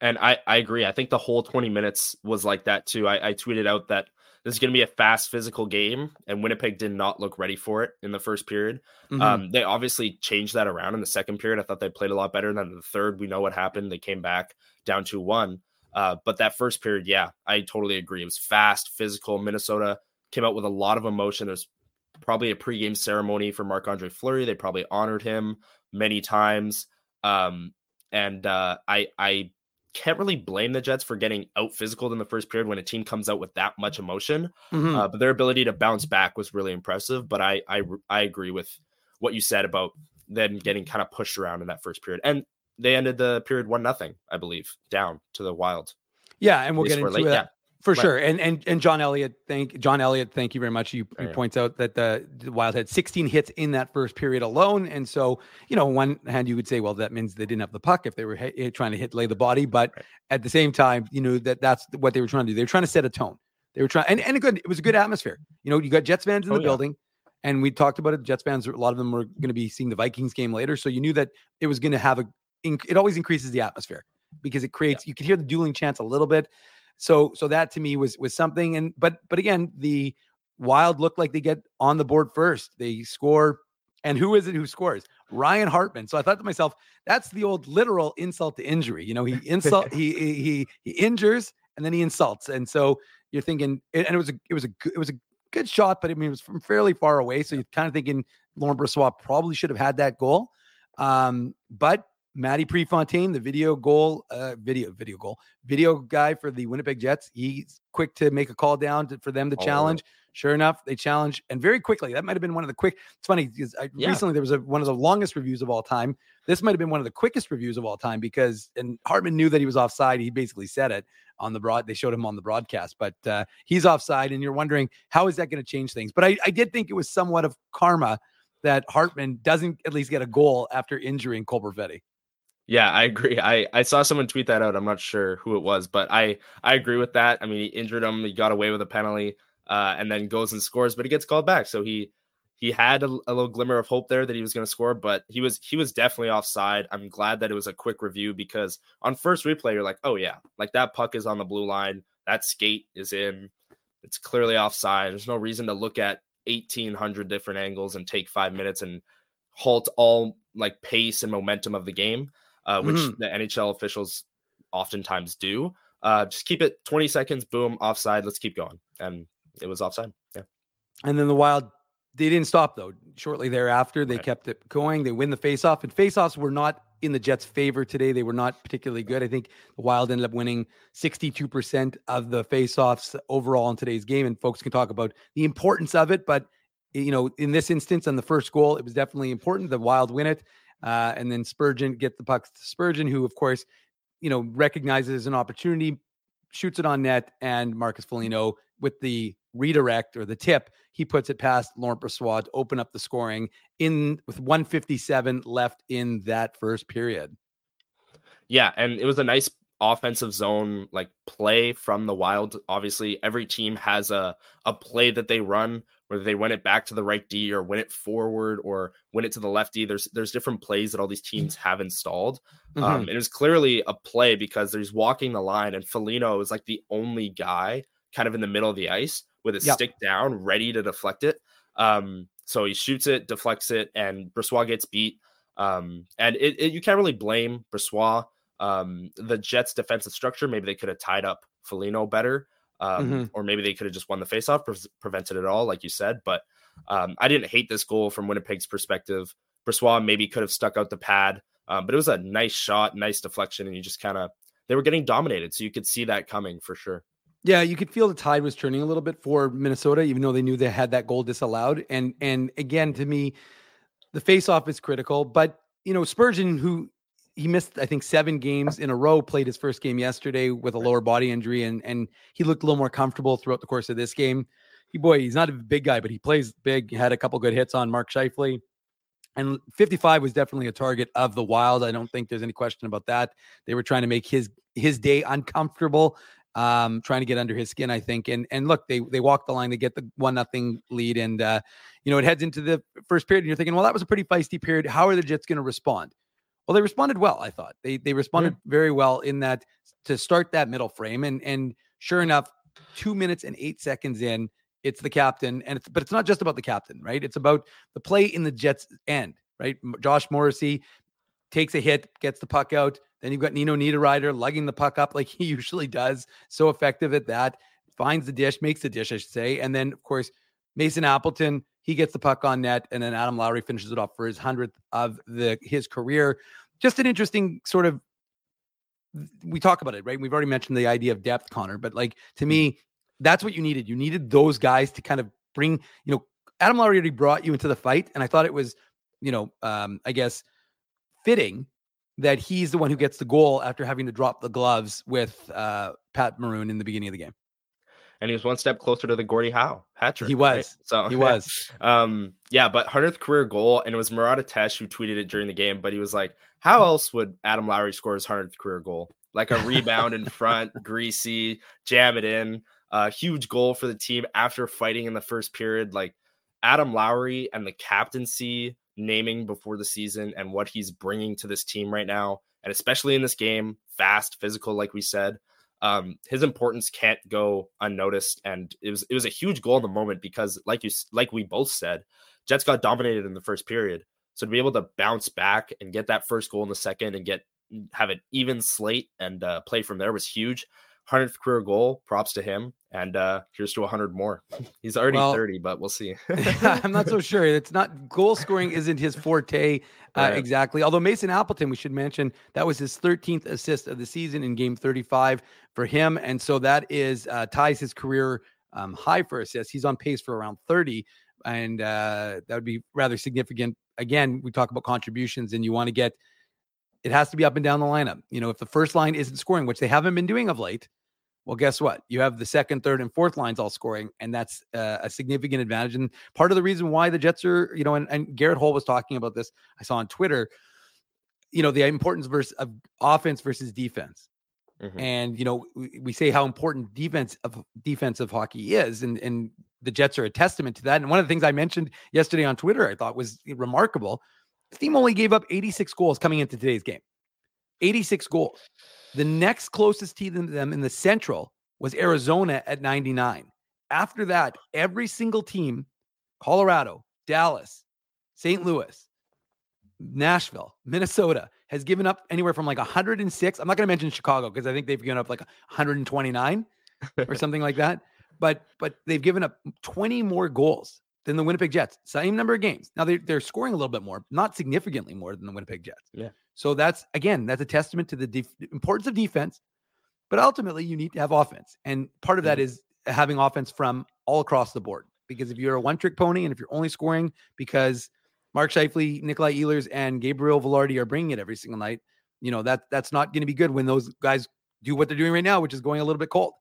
And I, I agree. I think the whole 20 minutes was like that too. I, I tweeted out that this is going to be a fast physical game and winnipeg did not look ready for it in the first period. Mm-hmm. um, they obviously changed that around in the second period. I thought they played a lot better than the third. We know what happened. They came back down to one. Uh, but that first period yeah i totally agree. It was fast physical. Minnesota came out with a lot of emotion. There's probably a pregame ceremony for marc-andre fleury. They probably honored him many times. Um, and uh, I I can't really blame the Jets for getting out physical in the first period when a team comes out with that much emotion. Mm-hmm. Uh, but their ability to bounce back was really impressive. But I, I I agree with what you said about them getting kind of pushed around in that first period, and they ended the period one nothing, I believe, down to the Wild. Yeah, and we'll get into late. that. Yeah. For right. sure, and and and John Elliott, thank John Elliott, thank you very much. You, he oh, points out that the, the, Wild had 16 hits in that first period alone, and so you know, one hand you would say, well, that means they didn't have the puck if they were hit, trying to hit lay the body, but right. at the same time, you know that that's what they were trying to do. They were trying to set a tone. They were trying, and and a good, it was a good atmosphere. You know, you got Jets fans in oh, the yeah. building, and we talked about it. Jets fans, a lot of them were going to be seeing the Vikings game later, so you knew that it was going to have a. It always increases the atmosphere because it creates. Yeah. You could hear the dueling chants a little bit so so that to me was was something. And but but again, the Wild look like they get on the board first. They score. And who is it who scores? Ryan Hartman. So I thought to myself, that's the old literal insult to injury. You know, he insult he he he injures and then he insults. And so you're thinking, and it was a it was a it was a good shot, but I mean it was from fairly far away. So you're kind of thinking Laurent Brossoit probably should have had that goal. Um, but Matty Prefontaine, the video goal, uh, video video goal, video guy for the Winnipeg Jets. He's quick to make a call down to, for them to oh, challenge. Sure enough, they challenge and very quickly. That might have been one of the quick. It's funny because I, yeah. recently there was a, one of the longest reviews of all time. This might have been one of the quickest reviews of all time because and Hartman knew that he was offside. He basically said it on the broad. They showed him on the broadcast, but uh, he's offside, and you're wondering how is that going to change things. But I, I did think it was somewhat of karma that Hartman doesn't at least get a goal after injuring Cole Perfetti. Yeah, I agree. I, I saw someone tweet that out. I'm not sure who it was, but I I agree with that. I mean, he injured him. He got away with a penalty, uh, and then goes and scores, but he gets called back. So he he had a, a little glimmer of hope there that he was going to score, but he was he was definitely offside. I'm glad that it was a quick review because on first replay, you're like, oh yeah, like that puck is on the blue line, that skate is in, it's clearly offside. There's no reason to look at 1800 different angles and take five minutes and halt all like pace and momentum of the game uh, which mm-hmm. the NHL officials oftentimes do. Uh, just keep it 20 seconds, boom, offside. Let's keep going. And it was offside. Yeah. And then the Wild, they didn't stop though. Shortly thereafter, they right. kept it going. They win the faceoff, and faceoffs were not in the Jets' favor today. They were not particularly good. I think the Wild ended up winning 62% of the faceoffs overall in today's game. And folks can talk about the importance of it, but you know, in this instance, on the first goal, it was definitely important. The Wild win it. Uh, and then Spurgeon get the puck to Spurgeon, who, of course, you know, recognizes an opportunity, shoots it on net, and Marcus Foligno with the redirect or the tip, he puts it past Laurent Brossoit to open up the scoring in with 157 left in that first period. Yeah, and it was a nice offensive zone like play from the wild obviously every team has a a play that they run whether they win it back to the right D or win it forward or win it to the left D. There's there's different plays that all these teams have installed. Mm-hmm. Um, it was clearly a play because there's walking the line, and Foligno is like the only guy kind of in the middle of the ice with a yep. stick down, ready to deflect it. Um, so he shoots it, deflects it, and Brossoit gets beat. Um, and it, it, you can't really blame Brossoit. Um, the Jets' defensive structure, maybe they could have tied up Foligno better um, mm-hmm. or maybe they could have just won the faceoff, pre- prevented it all, like you said. But um, I didn't hate this goal from Winnipeg's perspective. Brossoit maybe could have stuck out the pad, um, but it was a nice shot, nice deflection, and you just kind of they were getting dominated, so you could see that coming for sure. Yeah, you could feel the tide was turning a little bit for Minnesota, even though they knew they had that goal disallowed. And and again, to me, the faceoff is critical. But you know, Spurgeon, who he missed I think seven games in a row. Played his first game yesterday with a lower body injury, and and he looked a little more comfortable throughout the course of this game. He boy, he's not a big guy, but he plays big. Had a couple good hits on Mark Scheifele. And 55 was definitely a target of the Wild. I don't think there's any question about that. They were trying to make his his day uncomfortable, um, trying to get under his skin, I think. And and look, they they walked the line they get the one nothing lead, and uh, you know it heads into the first period, and you're thinking, well, that was a pretty feisty period. How are the Jets going to respond? Well, they responded well. I thought they they hmm. responded very well in that to start that middle frame, and and sure enough, two minutes and eight seconds in, it's the captain, and it's but it's not just about the captain, right? It's about the play in the Jets' end, right? Josh Morrissey takes a hit, gets the puck out. Then you've got Nino Niederreiter lugging the puck up like he usually does, so effective at that. Finds the dish, makes the dish, I should say, and then of course Mason Appleton he gets the puck on net, and then Adam Lowry finishes it off for his hundredth of the his career. Just an interesting sort of. We talk about it, right? We've already mentioned the idea of depth, Connor, but like to me, that's what you needed. You needed those guys to kind of bring, you know, Adam Lowry already brought you into the fight, and I thought it was, you know, um, I guess fitting that he's the one who gets the goal after having to drop the gloves with uh, Pat Maroon in the beginning of the game and he was one step closer to the Gordie Howe hat trick. He was. Right? So he was. um, yeah, but hundredth career goal, and it was Murat Ates who tweeted it during the game. But he was like, "How else would Adam Lowry score his hundredth career goal? Like a rebound in front, greasy, jam it in, a uh, huge goal for the team after fighting in the first period. Like Adam Lowry and the captaincy naming before the season and what he's bringing to this team right now, and especially in this game, fast, physical, like we said." Um, his importance can't go unnoticed. And it was it was a huge goal in the moment because, like you like we both said, Jets got dominated in the first period. So to be able to bounce back and get that first goal in the second and get have an even slate and uh, play from there was huge. 100th career goal. Props to him. And uh, here's to 100 more. He's already well, 30, but we'll see. I'm not so sure. It's not goal scoring isn't his forte uh, right. exactly. Although Mason Appleton, we should mention that was his 13th assist of the season in game 35 for him. And so that is uh, ties his career um, high for assists. He's on pace for around 30. And uh, that would be rather significant. Again, we talk about contributions, and you want to get it has to be up and down the lineup. You know, if the first line isn't scoring, which they haven't been doing of late, well, guess what? You have the second, third, and fourth lines all scoring, and that's uh, a significant advantage. And part of the reason why the Jets are, you know, and, and Garret Hohl was talking about this, I saw on Twitter, you know, the importance versus of offense versus defense. Mm-hmm. And you know, we, we, say how important defense of defensive hockey is, and and the Jets are a testament to that. And one of the things I mentioned yesterday on Twitter, I thought was remarkable. The team only gave up 86 goals coming into today's game. 86 goals. The next closest team to them in the Central was Arizona at 99. After that, every single team, Colorado, Dallas, St. Louis, Nashville, Minnesota, has given up anywhere from like 106. I'm not going to mention Chicago because I think they've given up like 129 or something like that. But but they've given up 20 more goals than the Winnipeg Jets. Same number of games. Now they're they're scoring a little bit more, not significantly more than the Winnipeg Jets. Yeah. So that's again, that's a testament to the def- importance of defense. But ultimately, you need to have offense, and part of that mm-hmm. having offense from all across the board. Because if you're a one-trick pony, and if you're only scoring because Mark Scheifele, Nikolai Ehlers, and Gabriel Vilardi are bringing it every single night, you know that that's not going to be good when those guys do what they're doing right now, which is going a little bit cold.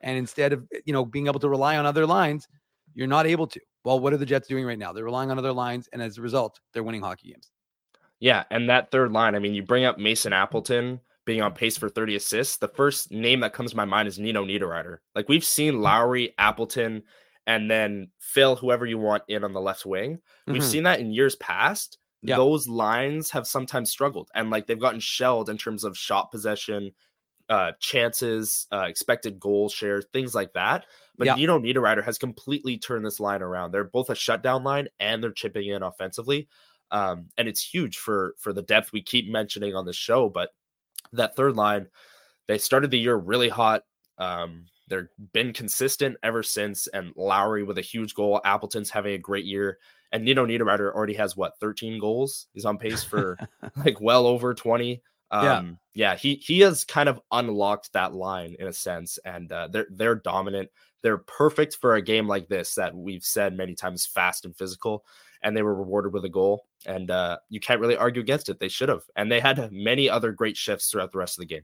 And instead of you know being able to rely on other lines, you're not able to. Well, what are the Jets doing right now? They're relying on other lines, and as a result, they're winning hockey games. Yeah, and that third line, I mean, you bring up Mason Appleton being on pace for 30 assists. The first name that comes to my mind is Nino Niederreiter. Like we've seen Lowry, Appleton, and then Phil, whoever you want in on the left wing. We've mm-hmm. seen that in years past. Those lines have sometimes struggled and like they've gotten shelled in terms of shot possession, uh, chances, uh, expected goal share, things like that. But Nino Niederreiter has completely turned this line around. They're both a shutdown line and they're chipping in offensively um, and it's huge for for the depth we keep mentioning on the show. But that third line, they started the year really hot. Um, they've been consistent ever since, and Lowry with a huge goal. Appleton's having a great year, and Nino Niederreiter already has what 13 goals. He's on pace for like well over 20. Um, yeah. yeah, he he has kind of unlocked that line in a sense, and uh, they're they're dominant. They're perfect for a game like this that we've said many times, fast and physical and they were rewarded with a goal. And uh, you can't really argue against it. They should have. And they had many other great shifts throughout the rest of the game.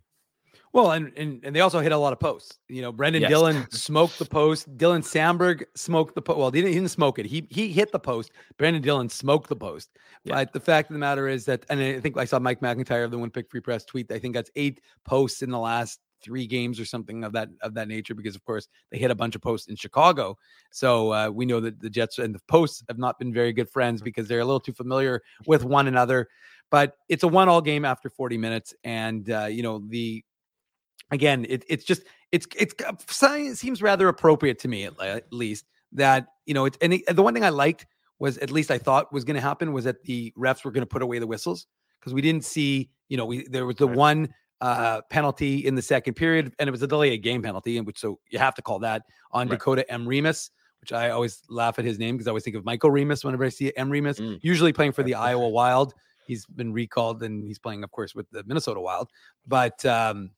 Well, and, and and they also hit a lot of posts. You know, Brendan yes. Dillon smoked the post. Dylan Samberg smoked the post. Well, he didn't, he didn't smoke it. He he hit the post. Brendan Dillon smoked the post. Yeah. But the fact of the matter is that, and I think I saw Mike McIntyre of the Winnipeg Free Press tweet. I think that's eight posts in the last three games or something of that of that nature because of course they hit a bunch of posts in Chicago. So uh, we know that the Jets and the Posts have not been very good friends mm-hmm. because they're a little too familiar with one another. But it's a one-all game after 40 minutes, and uh, you know the again it, it's just it's it's it seems rather appropriate to me at, at least that you know it's and it, the one thing I liked was at least I thought was going to happen was that the refs were going to put away the whistles because we didn't see you know we there was the right. one uh, penalty in the second period, and it was a delay of game penalty, in which so you have to call that on right. Dakota Mermis, which I always laugh at his name because I always think of Michael Remus whenever I see Mermis, mm. usually playing for the Iowa Wild. He's been recalled and he's playing, of course, with the Minnesota Wild. But um,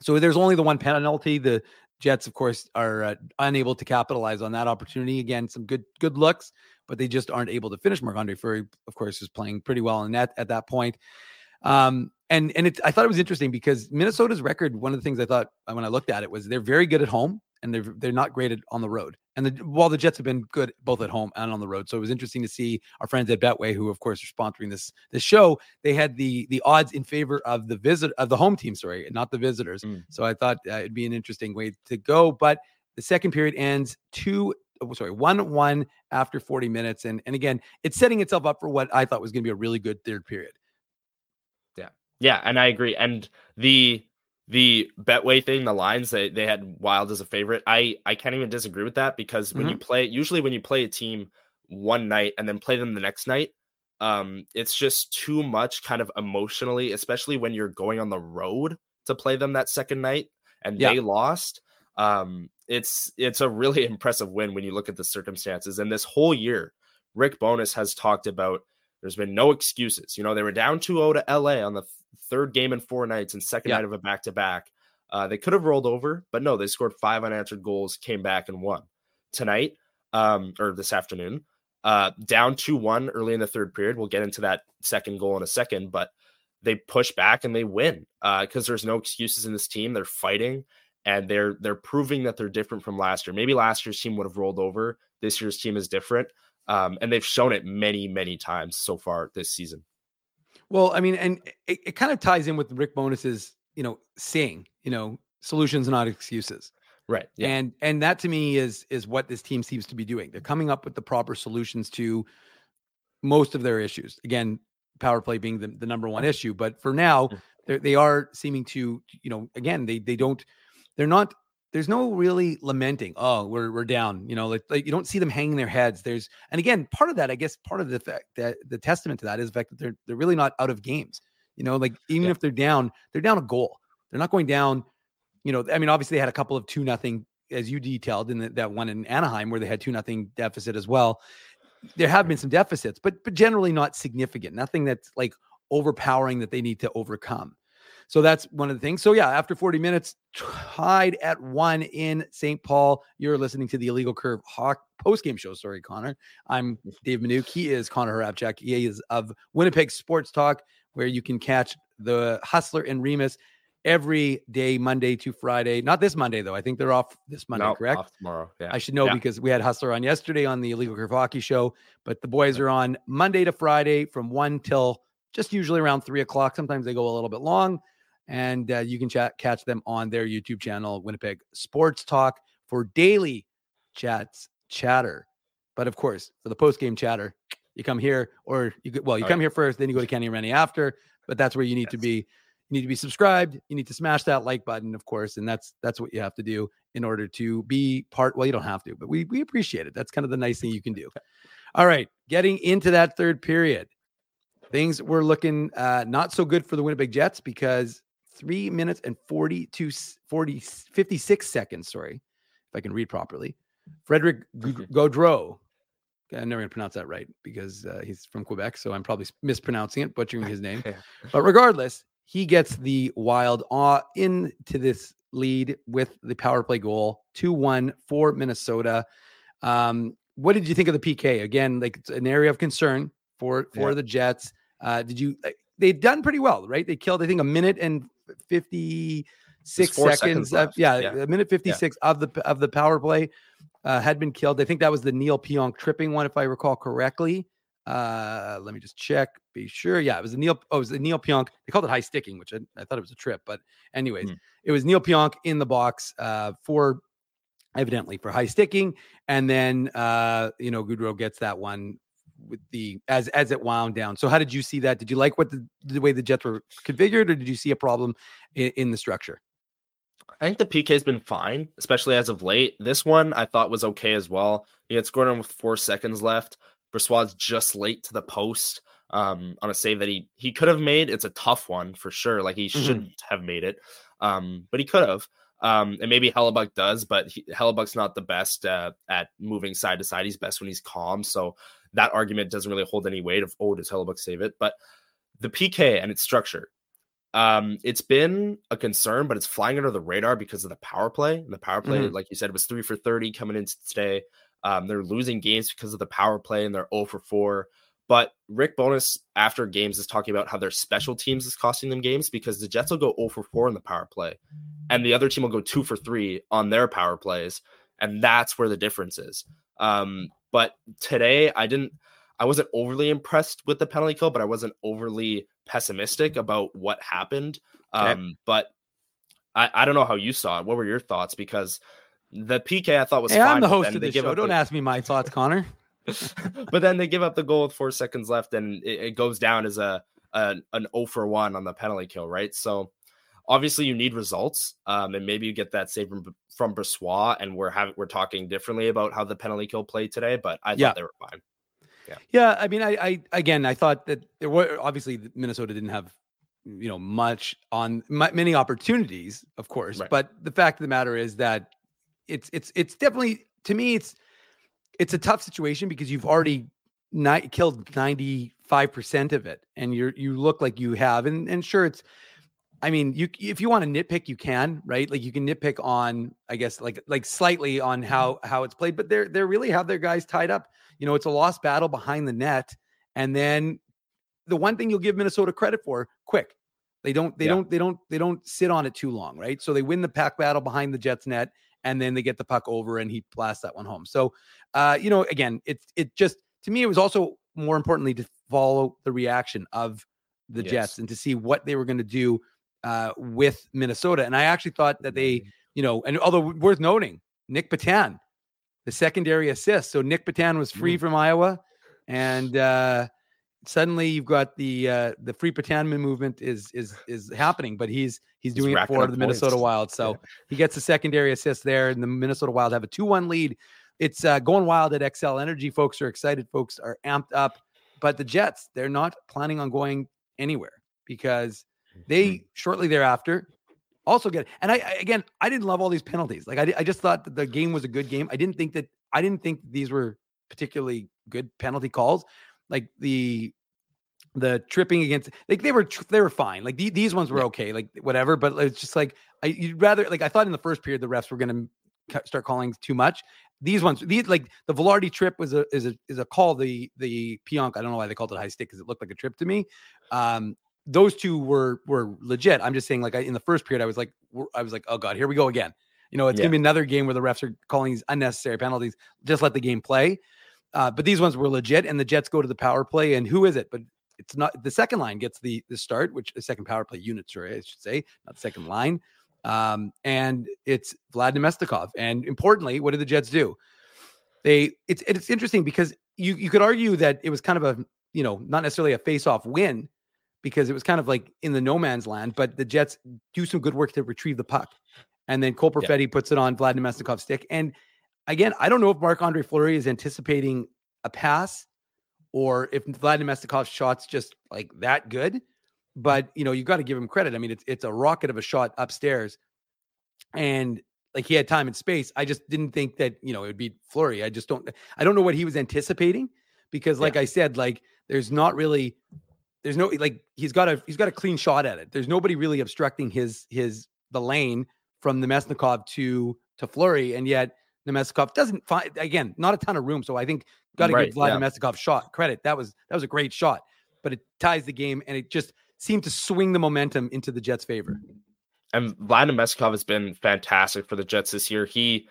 so there's only the one penalty. The Jets, of course, are uh, unable to capitalize on that opportunity. Again, some good good looks, but they just aren't able to finish. Marc Andre Fleury, of course, is playing pretty well in net at that point. Um, and and it, I thought it was interesting because Minnesota's record. One of the things I thought uh, when I looked at it was they're very good at home and they're they're not at, on the road. And the, while the Jets have been good both at home and on the road, so it was interesting to see our friends at Betway, who of course are sponsoring this this show. They had the the odds in favor of the visit of the home team, sorry, not the visitors. Mm. So I thought uh, it'd be an interesting way to go. But the second period ends two oh, sorry, one one after 40 minutes. And and again, it's setting itself up for what I thought was going to be a really good third period. Yeah, yeah, and I agree. And the the Betway thing, the lines they they had Wild as a favorite. I I can't even disagree with that because when mm-hmm. you play, usually when you play a team one night and then play them the next night, um, it's just too much kind of emotionally, especially when you're going on the road to play them that second night and yeah. they lost. Um, it's it's a really impressive win when you look at the circumstances. And this whole year, Rick Bowness has talked about there's been no excuses. You know, they were down 2-0 to LA on the third game in four nights and second yeah. night of a back to back. They could have rolled over, but no, they scored five unanswered goals, came back and won tonight um, or this afternoon. Uh, down 2 1 early in the third period. We'll get into that second goal in a second, but they push back and they win because uh, there's no excuses in this team. They're fighting and they're they're proving that they're different from last year. Maybe last year's team would have rolled over. This year's team is different, um, and they've shown it many many times so far this season. Well, I mean, and it, it kind of ties in with Rick Bowness's you know saying, you know, solutions not excuses. Right. Yeah. And and that to me is is what this team seems to be doing. They're coming up with the proper solutions to most of their issues. Again, power play being the, the number one issue, but for now, mm. they they are seeming to, you know, again, they they don't they're not there's no really lamenting. Oh, we're we're down. You know, like, like you don't see them hanging their heads. There's and again, part of that, I guess, part of the fact that the testament to that is the fact that they're they're really not out of games. You know, like even yeah. if they're down, they're down a goal. They're not going down you know, I mean, obviously they had a couple of two nothing as you detailed in the, that one in Anaheim where they had two nothing deficit as well. There have been some deficits, but but generally not significant. Nothing that's like overpowering that they need to overcome. So that's one of the things. So yeah, after 40 minutes, tied at one in St. Paul. You're listening to the Illegal Curve Hawk post game show. Sorry, Connor. I'm Dave Minuk. He is Connor Hrabchak. He is of Winnipeg Sports Talk, where you can catch the Hustler and Remus every day, Monday to Friday. Not this Monday though. I think they're off this Monday, correct? tomorrow. Yeah. I should know yeah. because we had Hustler on yesterday on the Illegal Curve Hockey Show, but the boys are on Monday to Friday from one till just usually around three o'clock. Sometimes they go a little bit long, and uh, you can chat, catch them on their YouTube channel, Winnipeg Sports Talk, for daily chats, chatter. But of course, for the post game chatter, you come here, or you could, well, you come here first, then you go to Kenny and Rennie after. But that's where you need yes. to be you need to be subscribed. You need to smash that like button, of course, and that's that's what you have to do in order to be part. Well, you don't have to, but we we appreciate it. That's kind of the nice thing you can do. All right, getting into that third period, things were looking uh, not so good for the Winnipeg Jets because three minutes and 42, 40, 56 seconds. Sorry, if I can read properly. Frederick Gaudreau. I'm never going to pronounce that right because uh, he's from Quebec, so I'm probably mispronouncing it, butchering his name. But regardless, he gets the wild uh, into this lead with the power play goal 2-1 for Minnesota. Um, what did you think of the PK? Again, like it's an area of concern for for yeah. the Jets. Uh, did you they've done pretty well, right? They killed, I think, a minute and 56 seconds. seconds of, yeah, yeah, a minute 56 yeah. of the of the power play uh, had been killed. I think that was the Neal Pionk tripping one, if I recall correctly. Uh, let me just check, be sure. Yeah, it was a Neal. Oh, it was a Neal Pionk. They called it high sticking, which I, I thought it was a trip, but anyways, mm. it was Neal Pionk in the box uh, for evidently for high sticking, and then uh, you know Gaudreau gets that one with the as as it wound down. So how did you see that? Did you like what the, the way the Jets were configured, or did you see a problem in, in the structure? I think the PK has been fine, especially as of late. This one I thought was okay as well. He had scored on with four seconds left. Brossoit's just late to the post um, on a save that he he could have made. It's a tough one for sure. Like he mm-hmm. shouldn't have made it, um, but he could have. Um, and maybe Hellebuyck does, but he, Hellebuyck's not the best uh, at moving side to side. He's best when he's calm. So that argument doesn't really hold any weight. Of oh, does Hellebuyck save it? But the PK and its structure, um, it's been a concern, but it's flying under the radar because of the power play. And the power play, mm-hmm. like you said, was three for thirty coming in today. Um, they're losing games because of the power play and they're 0 for 4. But Rick Bowness after games, is talking about how their special teams is costing them games because the Jets will go 0 for 4 in the power play, and the other team will go 2 for 3 on their power plays. And that's where the difference is. Um, but today, I didn't, I wasn't overly impressed with the penalty kill, but I wasn't overly pessimistic about what happened. Um. But I, I don't know how you saw it. What were your thoughts? Because the PK I thought was hey, fine. I'm the host of the show. Don't the... ask me my thoughts, Connor. but then they give up the goal with four seconds left, and it, it goes down as a, a, an 0 for 1 on the penalty kill, right? So obviously you need results, um, and maybe you get that save from, from Brossoit, and we're having we're talking differently about how the penalty kill played today, but I thought yeah. they were fine. Yeah, yeah. I mean, I, I again, I thought that there were obviously Minnesota didn't have you know, much on many opportunities, of course. Right. But the fact of the matter is that it's it's it's definitely to me it's it's a tough situation because you've already ni- killed ninety five percent of it, and you're you look like you have, and and sure it's. I mean, you if you want to nitpick, you can, right? Like you can nitpick on, I guess, like like slightly on how how it's played, but they're they really have their guys tied up. You know, it's a lost battle behind the net, and then the one thing you'll give Minnesota credit for, quick. They don't, they yeah. don't, they don't, they don't sit on it too long, right? So they win the pack battle behind the Jets net, and then they get the puck over and he blasts that one home. So, uh, you know, again, it's it just to me it was also more importantly to follow the reaction of the yes. Jets and to see what they were going to do uh, with Minnesota. And I actually thought that they, mm-hmm. you know, and although worth noting, Nick Petan, the secondary assist. So Nick Petan was free mm. from Iowa, and uh, suddenly you've got the uh, the free Petanman movement is is is happening, but he's he's doing he's it for the Minnesota Wild. So yeah. he gets a secondary assist there, and the Minnesota Wild have a two one lead. It's uh, going wild at Xcel Energy. Folks are excited. Folks are amped up, but the Jets they're not planning on going anywhere because they mm-hmm. shortly thereafter also get and I, I, again I didn't love all these penalties. Like I I just thought that the game was a good game. I didn't think that I didn't think these were particularly good penalty calls like the the tripping against like they were they were fine like the, these ones were okay like whatever but it's just like I you'd rather like I thought in the first period the refs were going to start calling too much these ones these like the Vilardi trip was a is a is a call the the Pionk I don't know why they called it high stick because it looked like a trip to me um those two were were legit I'm just saying like I, in the first period I was like I was like oh god here we go again you know it's yeah. gonna be another game where the refs are calling these unnecessary penalties just let the game play uh, but these ones were legit, and the Jets go to the power play. And who is it? But it's not the second line gets the the start, which the second power play unit, sorry, I should say, not the second line. Um, and it's Vlad Namestnikov. And importantly, what did the Jets do? They it's it's interesting because you you could argue that it was kind of a you know not necessarily a face off win because it was kind of like in the no man's land, but the Jets do some good work to retrieve the puck. And then Cole Perfetti yeah. puts it on Vlad Namestnikov's stick. And again, I don't know if Marc Andre Fleury is anticipating a pass or if Vlad Namestnikov's shot's just like that good. But you know, you got to give him credit. I mean, it's it's a rocket of a shot upstairs, and like he had time and space. I just didn't think that you know it would be Fleury. I just don't. I don't know what he was anticipating because, like yeah. I said, like there's not really there's no like he's got a he's got a clean shot at it. There's nobody really obstructing his his the lane from Namestnikov to to Fleury, and yet Namestnikov doesn't find again not a ton of room. So I think got to right, give Vlad yeah. Namestnikov shot credit. That was that was a great shot, but it ties the game and it just seemed to swing the momentum into the Jets' favor. And Vlad Namestnikov has been fantastic for the Jets this year. He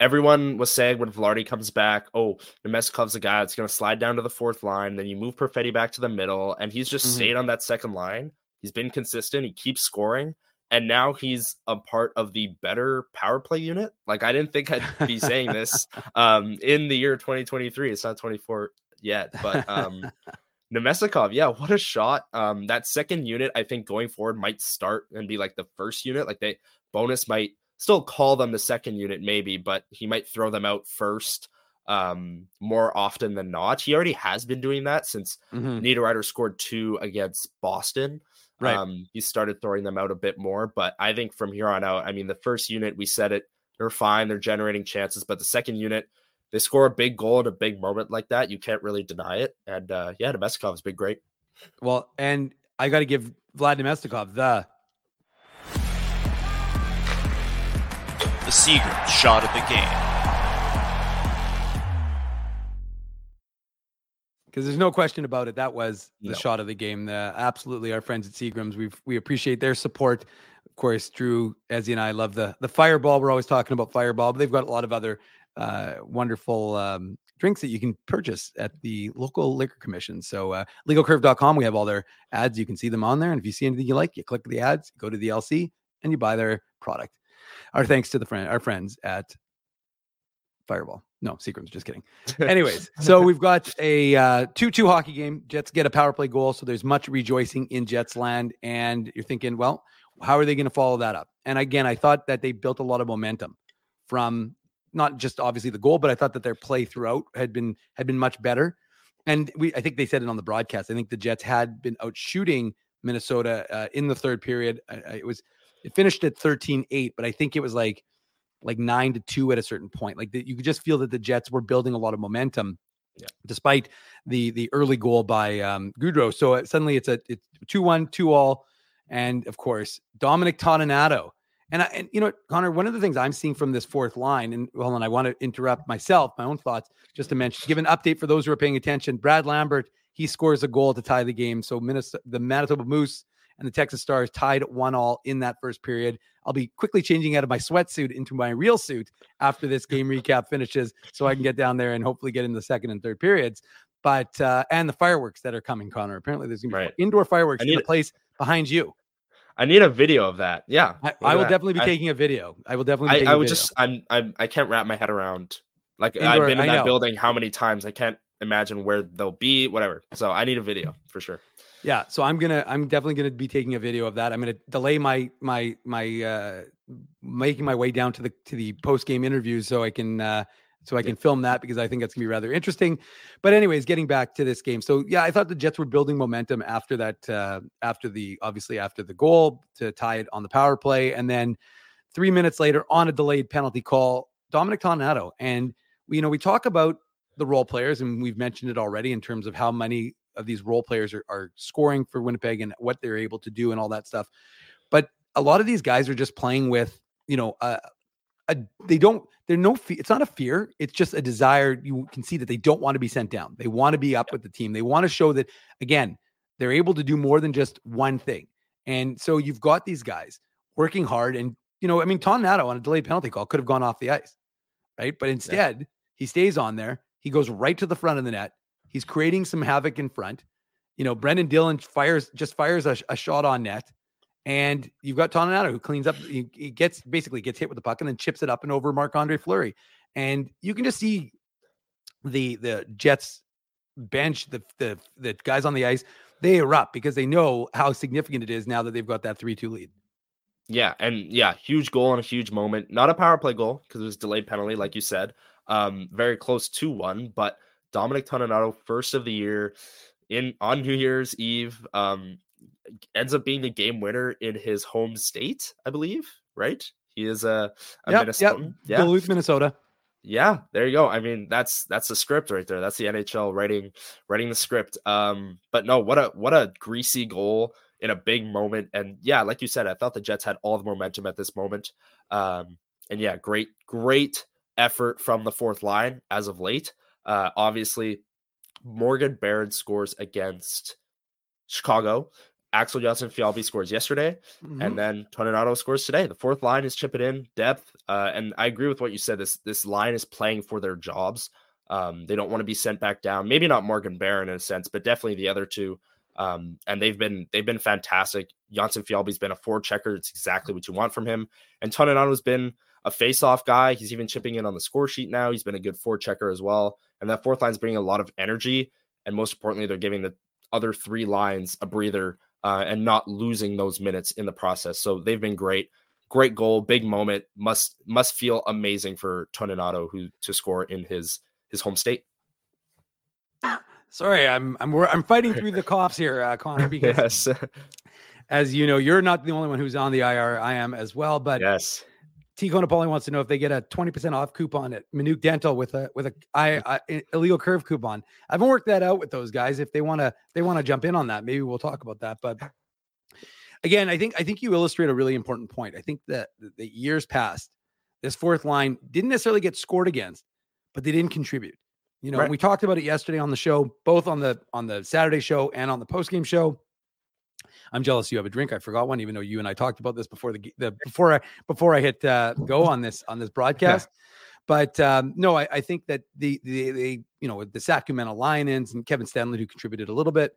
everyone was saying when Vilardi comes back, oh, Namestnikov's a guy that's going to slide down to the fourth line. Then you move Perfetti back to the middle, and he's just mm-hmm. stayed on that second line. He's been consistent. He keeps scoring and now he's a part of the better power play unit. Like I didn't think I'd be saying this um, in the year 2023. It's not 24 yet, but um, Namestnikov, yeah, what a shot! Um, that second unit, I think going forward might start and be like the first unit. Like they Bowness might still call them the second unit, maybe, but he might throw them out first um more often than not. He already has been doing that since mm-hmm. Niederreiter scored two against Boston. Right. Um, he started throwing them out a bit more, but I think from here on out, I mean, the first unit, we said it, they're fine, they're generating chances, but the second unit, they score a big goal at a big moment like that. You can't really deny it. And uh, yeah, Namestnikov has been great. Well, and I got to give Vlad Namestnikov the the Seagram shot of the game. because there's no question about it. That was the no. shot of the game. The, absolutely, our friends at Seagram's, we we appreciate their support. Of course, Drew, Ezzy, and I love the the Fireball. We're always talking about Fireball, but they've got a lot of other uh, wonderful um, drinks that you can purchase at the local liquor commission. So, uh, legalcurve.com, we have all their ads. You can see them on there. And if you see anything you like, you click the ads, go to the LC, and you buy their product. Our thanks to the friend, our friends at Fireball. No, Seagram's just kidding. Anyways, so we've got a uh, 2 2 hockey game. Jets get a power play goal. So there's much rejoicing in Jets land. And you're thinking, well, how are they going to follow that up? And again, I thought that they built a lot of momentum from not just obviously the goal, but I thought that their play throughout had been had been much better. And we I think they said it on the broadcast. I think the Jets had been out shooting Minnesota uh, in the third period. It was it finished at 13-8, but I think it was like like nine to two at a certain point. Like that, you could just feel that the Jets were building a lot of momentum. Yeah. Despite the the early goal by um, Gaudreau, so uh, suddenly it's a it's two one two all, and of course Dominic Toninato and, I, and you know, Connor, one of the things I'm seeing from this fourth line, and well, and I want to interrupt myself, my own thoughts, just to mention, give an update for those who are paying attention. Brad Lambert, he scores a goal to tie the game. So Minnesota, the Manitoba Moose and the Texas Stars tied one all in that first period. I'll be quickly changing out of my sweatsuit into my real suit after this game recap finishes, so I can get down there and hopefully get in the second and third periods. But uh, and the fireworks that are coming, Connor. Apparently, there's gonna be right. indoor fireworks in a place behind you. I need a video of that. Yeah, I, I will that. definitely be I, taking a video. I will definitely. I, I would just. I'm. I'm. I can't wrap my head around. Like Indoor, I've been in that building how many times? I can't imagine where they'll be. Whatever. So I need a video for sure. Yeah. So I'm gonna. I'm definitely gonna be taking a video of that. I'm gonna delay my my my uh making my way down to the to the post game interviews so I can uh so I can film that because I think that's gonna be rather interesting. But anyways, getting back to this game, so yeah, I thought the Jets were building momentum after that, uh, after the obviously after the goal to tie it on the power play, and then three minutes later on a delayed penalty call, Dominic Toninato, and you know we talk about the role players, and we've mentioned it already in terms of how many of these role players are, are scoring for Winnipeg and what they're able to do and all that stuff. But a lot of these guys are just playing with you know a, a they don't they're no fe- it's not a fear it's just a desire. You can see that they don't want to be sent down. They want to be up with the team. They want to show that again they're able to do more than just one thing. And so you've got these guys working hard and you know i mean Toninato on a delayed penalty call could have gone off the ice right? But instead yeah. he stays on there he goes right to the front of the net he's creating some havoc in front you know brendan dillon fires just fires a, a shot on net and you've got Toninato who cleans up, he, he, gets basically gets hit with the puck and then chips it up and over Marc Andre Fleury. And you can just see the the Jets bench, the the the guys on the ice, they erupt because they know how significant it is now that they've got that 3-2 lead. Yeah, and yeah, huge goal and a huge moment. Not a power play goal because it was delayed penalty, like you said. Um, very close to one, but Dominic Toninato, first of the year in on New Year's Eve. Um, ends up being the game winner in his home state, I believe. Right? He is a, a yep, Minnesotan. Yep. Yeah, Duluth, Minnesota. Yeah, there you go. I mean, that's that's the script right there. That's the NHL writing writing the script. Um, but no, what a what a greasy goal in a big moment. And yeah, like you said, I thought the Jets had all the momentum at this moment. Um, and yeah, great, great effort from the fourth line as of late. Uh, obviously, Morgan Barron scores against Chicago. Axel Jonsson-Fjallby scores yesterday, mm-hmm. and then Toninato scores today. The fourth line is chipping in depth, uh, and I agree with what you said. This this line is playing for their jobs. Um, they don't want to be sent back down. Maybe not Morgan Barron in a sense, but definitely the other two. Um, and they've been they've been fantastic. Jonsson-Fjallby's been a forechecker. It's exactly what you want from him. And Toninato's been a face-off guy. He's even chipping in on the score sheet now. He's been a good forechecker as well. And that fourth line's bringing a lot of energy. And most importantly, they're giving the other three lines a breather uh, and not losing those minutes in the process. So they've been great. Great goal, big moment. Must must feel amazing for Toninato who to score in his his home state. Sorry, I'm I'm I'm fighting through the coughs here, uh, Connor, because yes. as you know, you're not the only one who's on the IR. I am as well, but yes, Tico Napoli wants to know if they get a 20% off coupon at Minute Dental with a with a I, I, illegal curve coupon. I haven't worked that out with those guys. If they want to they want to jump in on that, maybe we'll talk about that. But again, I think I think you illustrate a really important point. I think that the years past, this fourth line didn't necessarily get scored against, but they didn't contribute. You know, right. we talked about it yesterday on the show, both on the on the Saturday show and on the post game show. I'm jealous you have a drink. I forgot one, even though you and I talked about this before the, the before I before I hit uh, go on this on this broadcast. Yeah. But um, no, I, I, think that the, the the you know the Sacramento Lions and Kevin Stanley who contributed a little bit.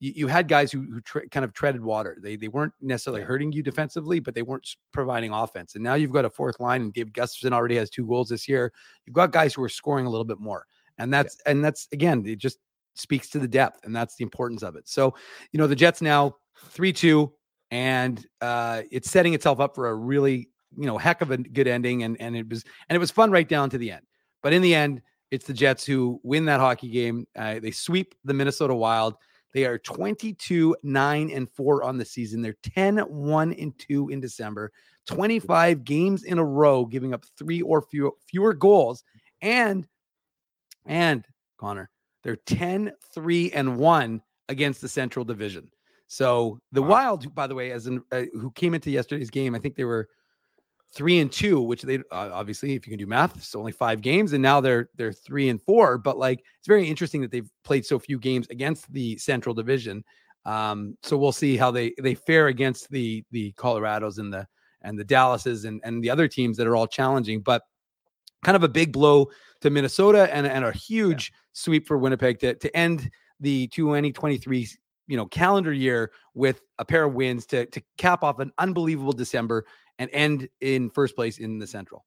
You, you had guys who, who tre- kind of treaded water. They they weren't necessarily hurting you defensively, but they weren't providing offense. And now you've got a fourth line, and Dave Gustafsson already has two goals this year. You've got guys who are scoring a little bit more, and that's yeah. and that's again, it just speaks to the depth, and that's the importance of it. So, you know, the Jets now 3 2, and uh, it's setting itself up for a really, you know, heck of a good ending. And, and it was, and it was fun right down to the end. But in the end, it's the Jets who win that hockey game. Uh, they sweep the Minnesota Wild. They are 22, 9, and 4 on the season. They're 10, 1, and 2 in December. 25 games in a row, giving up three or fewer, fewer goals. And, and Connor, they're 10, 3, and 1 against the Central Division. So the wow. Wild, by the way, as in, uh, who came into yesterday's game, I think they were three and two, which they uh, obviously, if you can do math, it's only five games, and now they're they're three and four. But like, it's very interesting that they've played so few games against the Central Division. Um, so we'll see how they they fare against the the Colorados and the and the Dallases and and the other teams that are all challenging. But kind of a big blow to Minnesota and and a huge yeah. sweep for Winnipeg to to end the 2023 you know calendar year with a pair of wins to to cap off an unbelievable December and end in first place in the Central.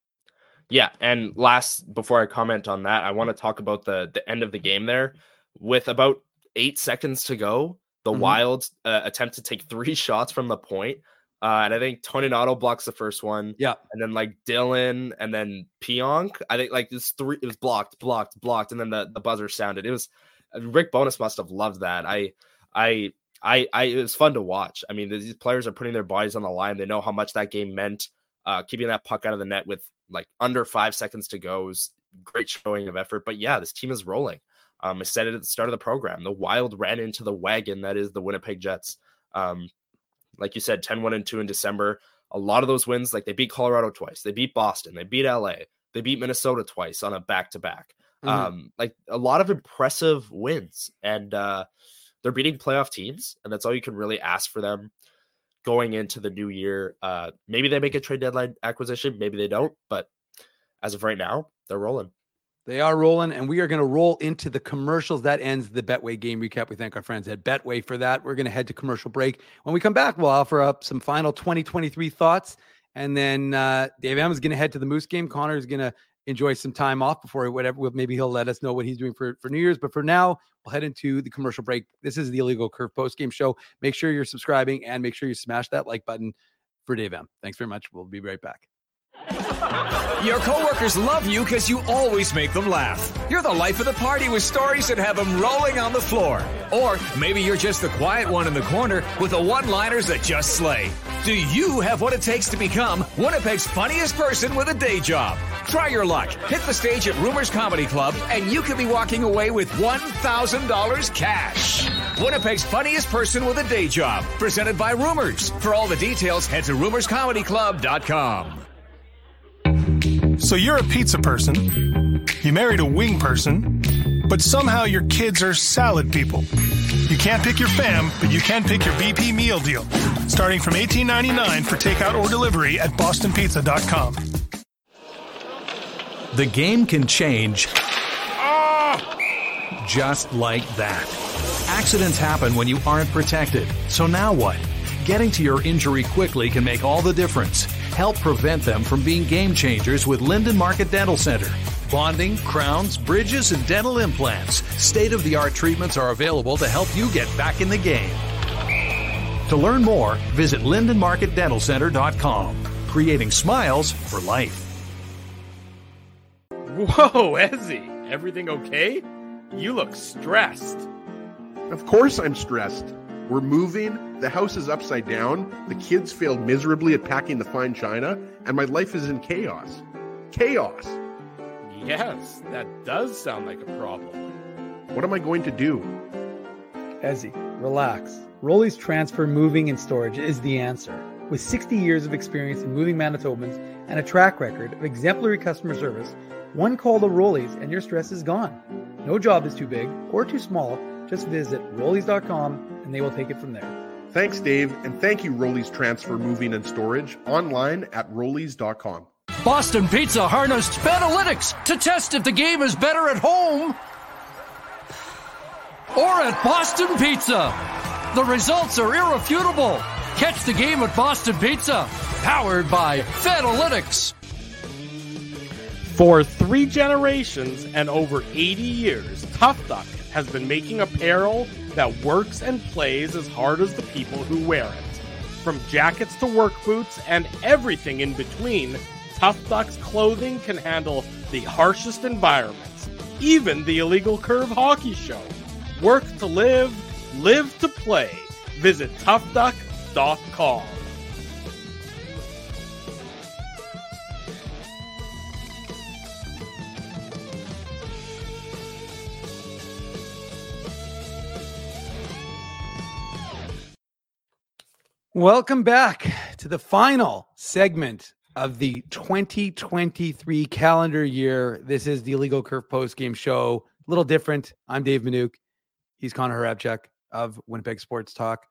Yeah, and last before I comment on that, I want to talk about the the end of the game there with about 8 seconds to go. The mm-hmm. Wild uh, attempt to take three shots from the point. Uh, and I think Toninato blocks the first one. Yeah. And then like Dillon and then Pionk. I think like this three it was blocked, blocked, blocked, and then the, the buzzer sounded. It was Rick Bowness must have loved that. I I I, I it was fun to watch. I mean, these players are putting their bodies on the line. They know how much that game meant. Uh, keeping that puck out of the net with like under five seconds to go is great showing of effort. But yeah, this team is rolling. Um, I said it at the start of the program. The Wild ran into the wagon that is the Winnipeg Jets. Um, like you said, 10 1 and 2 in December. A lot of those wins, like they beat Colorado twice, they beat Boston, they beat LA, they beat Minnesota twice on a back to back. Um, like a lot of impressive wins. And uh, they're beating playoff teams, and that's all you can really ask for them going into the new year. Uh, maybe they make a trade deadline acquisition, maybe they don't, but as of right now, they're rolling. They are rolling, and we are going to roll into the commercials. That ends the Betway game recap. We thank our friends at Betway for that. We're going to head to commercial break. When we come back, we'll offer up some final 2023 thoughts. And then uh, Dave M is going to head to the Moose game. Connor is going to enjoy some time off before whatever. Maybe he'll let us know what he's doing for, for New Year's. But for now, we'll head into the commercial break. This is the Illegal Curve post game show. Make sure you're subscribing and make sure you smash that like button for Dave M. Thanks very much. We'll be right back. Your coworkers love you because you always make them laugh. You're the life of the party with stories that have them rolling on the floor. Or maybe you're just the quiet one in the corner with the one-liners that just slay. Do you have what it takes to become Winnipeg's funniest person with a day job? Try your luck. Hit the stage at Rumors Comedy Club, and you could be walking away with $1,000 cash. Winnipeg's funniest person with a day job, presented by Rumors. For all the details, head to rumorscomedyclub.com. So you're a pizza person, you married a wing person, but somehow your kids are salad people. You can't pick your fam, but you can pick your BP meal deal, starting from $18.99 for takeout or delivery at bostonpizza.com. The game can change just like that. Accidents happen when you aren't protected. So now what? Getting to your injury quickly can make all the difference. Help prevent them from being game changers with Linden Market Dental Center. Bonding, crowns, bridges, and dental implants. State of the art treatments are available to help you get back in the game. To learn more, visit LindenMarketDentalCenter.com. Creating smiles for life. Whoa, Ezzy, everything okay? You look stressed. Of course I'm stressed. We're moving, the house is upside down, the kids failed miserably at packing the fine china, and my life is in chaos. Chaos! Yes, that does sound like a problem. What am I going to do? Ezzy, relax. Rolly's Transfer Moving and Storage is the answer. With 60 years of experience in moving Manitobans and a track record of exemplary customer service, one call to Rollies and your stress is gone. No job is too big or too small. Just visit rollies.com and they will take it from there. Thanks, Dave, and thank you, Rollies Transfer Moving and Storage, online at rollies.com. Boston Pizza harnessed Fanalytics to test if the game is better at home or at Boston Pizza. The results are irrefutable. Catch the game at Boston Pizza, powered by Fanalytics. For three generations and over 80 years, Tough Duck has been making apparel that works and plays as hard as the people who wear it. From jackets to work boots and everything in between, Tough Duck's clothing can handle the harshest environments, even the illegal curve hockey show. Work to live, Live to play. Visit toughduck.com. Welcome back to the final segment of the 2023 calendar year. This is the Illegal Curve post game show. A little different. I'm Dave Minuk. He's Connor Hrabchak of Winnipeg Sports Talk.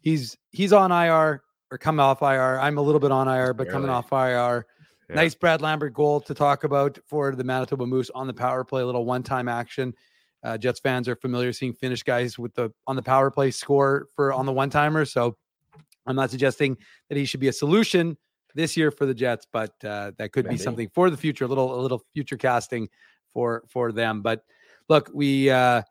He's he's on IR or coming off IR. I'm a little bit on IR, but coming off IR. Yeah. Nice Brad Lambert goal to talk about for the Manitoba Moose on the power play. A little one time action. Uh, Jets fans are familiar seeing Finnish guys with the on the power play score for on the one timer. So I'm not suggesting that he should be a solution this year for the Jets, but uh, that could Maybe. be something for the future. A little a little future casting for for them. But look, we uh,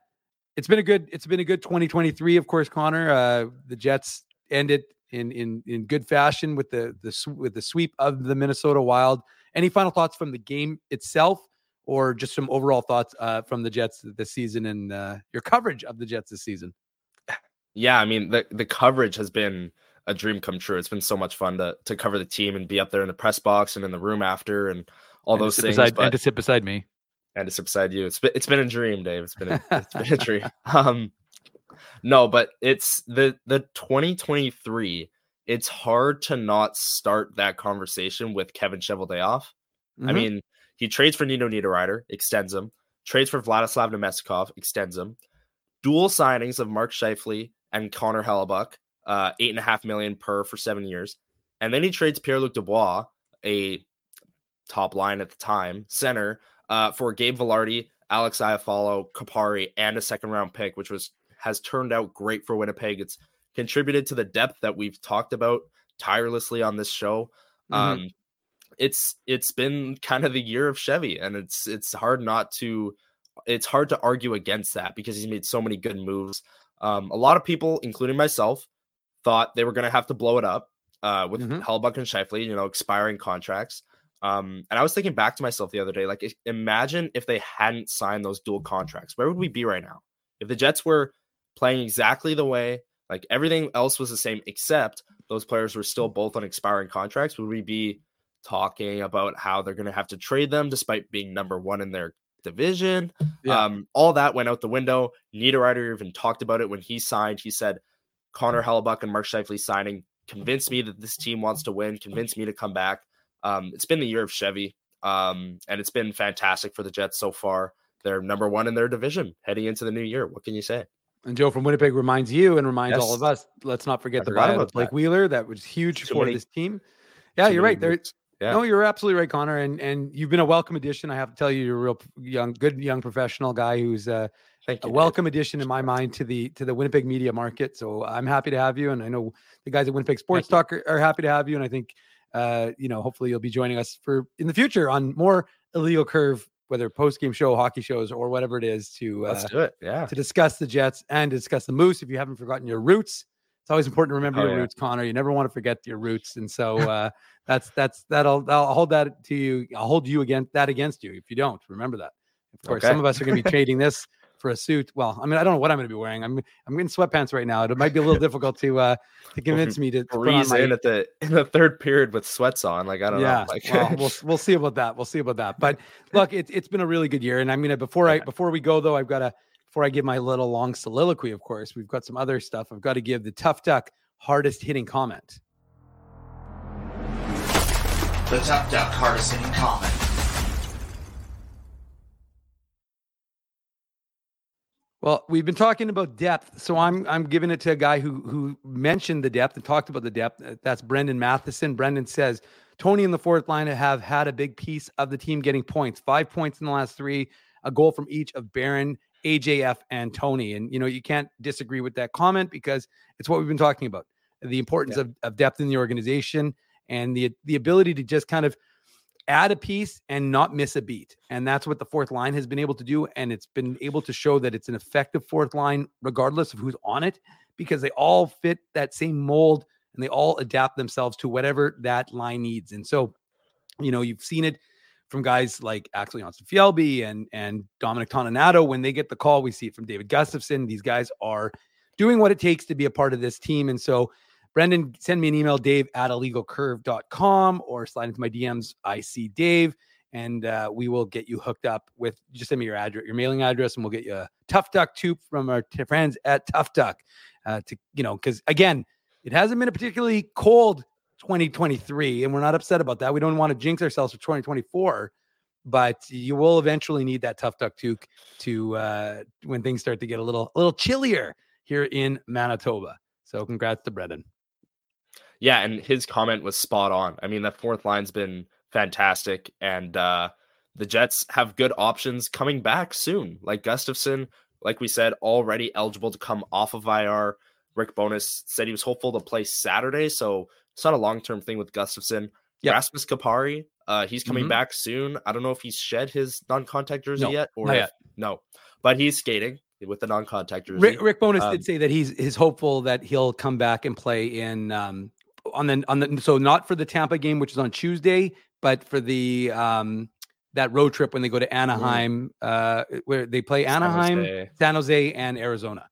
it's been a good it's been a good 2023. Of course, Connor, uh, the Jets ended in in in good fashion with the the with the sweep of the Minnesota Wild. Any final thoughts from the game itself, or just some overall thoughts uh, from the Jets this season and uh, your coverage of the Jets this season? Yeah, I mean the the coverage has been a dream come true. It's been so much fun to to cover the team and be up there in the press box and in the room after and all and those things. Beside, but, and to sit beside me. And to sit beside you. It's been it's been a dream, Dave. It's been a, it's been a dream. Um no, but it's the the 2023. It's hard to not start that conversation with Kevin Cheveldayoff. Mm-hmm. I mean, he trades for Nino Niederreiter, extends him. Trades for Vladislav Namestnikov, extends him. Dual signings of Mark Scheifele and Connor Hellebuyck, uh, eight and a half million per for seven years. And then he trades Pierre Luc Dubois, a top line at the time center, uh, for Gabe Vilardi, Alex Iafallo, Kupari, and a second round pick, which was has turned out great for Winnipeg. It's contributed to the depth that we've talked about tirelessly on this show. Mm-hmm. Um, it's it's been kind of the year of Chevy, and it's it's hard not to it's hard to argue against that because he's made so many good moves. Um, a lot of people, including myself, thought they were going to have to blow it up uh, with mm-hmm. Hellebuyck and Scheifele, you know, expiring contracts. Um, and I was thinking back to myself the other day, like, imagine if they hadn't signed those dual contracts. Where would we be right now? If the Jets were playing exactly the way, like everything else was the same, except those players were still both on expiring contracts, would we be talking about how they're going to have to trade them despite being number one in their division? Yeah. Um, all that went out the window. Niederreiter even talked about it when he signed. He said, Connor Hellebuyck and Mark Scheifele signing convinced me that this team wants to win, convinced me to come back. Um, it's been the year of Chevy, um, and it's been fantastic for the Jets so far. They're number one in their division heading into the new year. What can you say? And Joe from Winnipeg reminds you and reminds yes. all of us. Let's not forget I the buyout of Blake that. Wheeler. That was huge for many. this team. Yeah, you're right. There, yeah. No, you're absolutely right, Connor. And and you've been a welcome addition. I have to tell you, you're a real young, good young professional guy who's uh, Thank you. A welcome addition in my mind to the to the Winnipeg media market. So I'm happy to have you, and I know the guys at Winnipeg Sports Talk are, are, happy to have you. And I think, uh, you know, hopefully you'll be joining us for in the future on more illegal curve, whether post game show, hockey shows, or whatever it is to uh, let's do it. Yeah, to discuss the Jets and discuss the Moose. If you haven't forgotten your roots, it's always important to remember oh, your yeah. roots, Connor. You never want to forget your roots, and so uh, that's that's that'll I'll hold that to you. I'll hold you against that against you if you don't remember that. Of course, okay. some of us are going to be trading this for a suit. Well, I mean, I don't know what I'm going to be wearing. I'm I'm in sweatpants right now. It might be a little difficult to uh to convince me to freeze my... in at the in the third period with sweats on. Like I don't yeah, know. Like well, we'll we'll see about that. We'll see about that. But look, it's it's been a really good year, and I'm gonna before I before we go though, I've got to before I give my little long soliloquy. Of course, we've got some other stuff. I've got to give the tough duck hardest hitting comment. The tough duck hardest hitting comment. Well, we've been talking about depth, so I'm I'm giving it to a guy who who mentioned the depth and talked about the depth. Uh, that's Brendan Matheson. Brendan says Tony and the fourth line have had a big piece of the team getting points. Five points in the last three, a goal from each of Barron, AJF, and Tony. And you know you can't disagree with that comment because it's what we've been talking about: the importance yeah. of, of depth in the organization and the the ability to just kind of add a piece and not miss a beat. And that's what the fourth line has been able to do. And it's been able to show that it's an effective fourth line, regardless of who's on it, because they all fit that same mold and they all adapt themselves to whatever that line needs. And so, you know, you've seen it from guys like Axel Jonsson-Fjällby and and Dominic Toninato. When they get the call, we see it from David Gustafsson. These guys are doing what it takes to be a part of this team. And so, Brendan, send me an email, dave at illegalcurve.com or slide into my DMs. I see Dave, and uh, we will get you hooked up with just send me your address, your mailing address, and we'll get you a Tough Duck tube from our t- friends at Tough Duck. Uh, to you know, because again, it hasn't been a particularly cold 2023, and we're not upset about that. We don't want to jinx ourselves for 2024 but you will eventually need that tough duck toque to uh, when things start to get a little a little chillier here in Manitoba. So congrats to Brendan. Yeah, and his comment was spot on. I mean, that fourth line's been fantastic, and uh, the Jets have good options coming back soon. Like Gustafsson, like we said, already eligible to come off of IR. Rick Bowness said he was hopeful to play Saturday, so it's not a long term thing with Gustafsson. Yep. Rasmus Kupari, uh, he's coming mm-hmm. back soon. I don't know if he's shed his non-contact jersey no, yet or if, yet. no, but he's skating with the non-contact jersey. Rick, Rick Bowness um, did say that he's is hopeful that he'll come back and play in um, on the on the so not for the Tampa game, which is on Tuesday, but for the um, that road trip when they go to mm-hmm. Anaheim, uh, where they play Anaheim, San Jose. San Jose, and Arizona.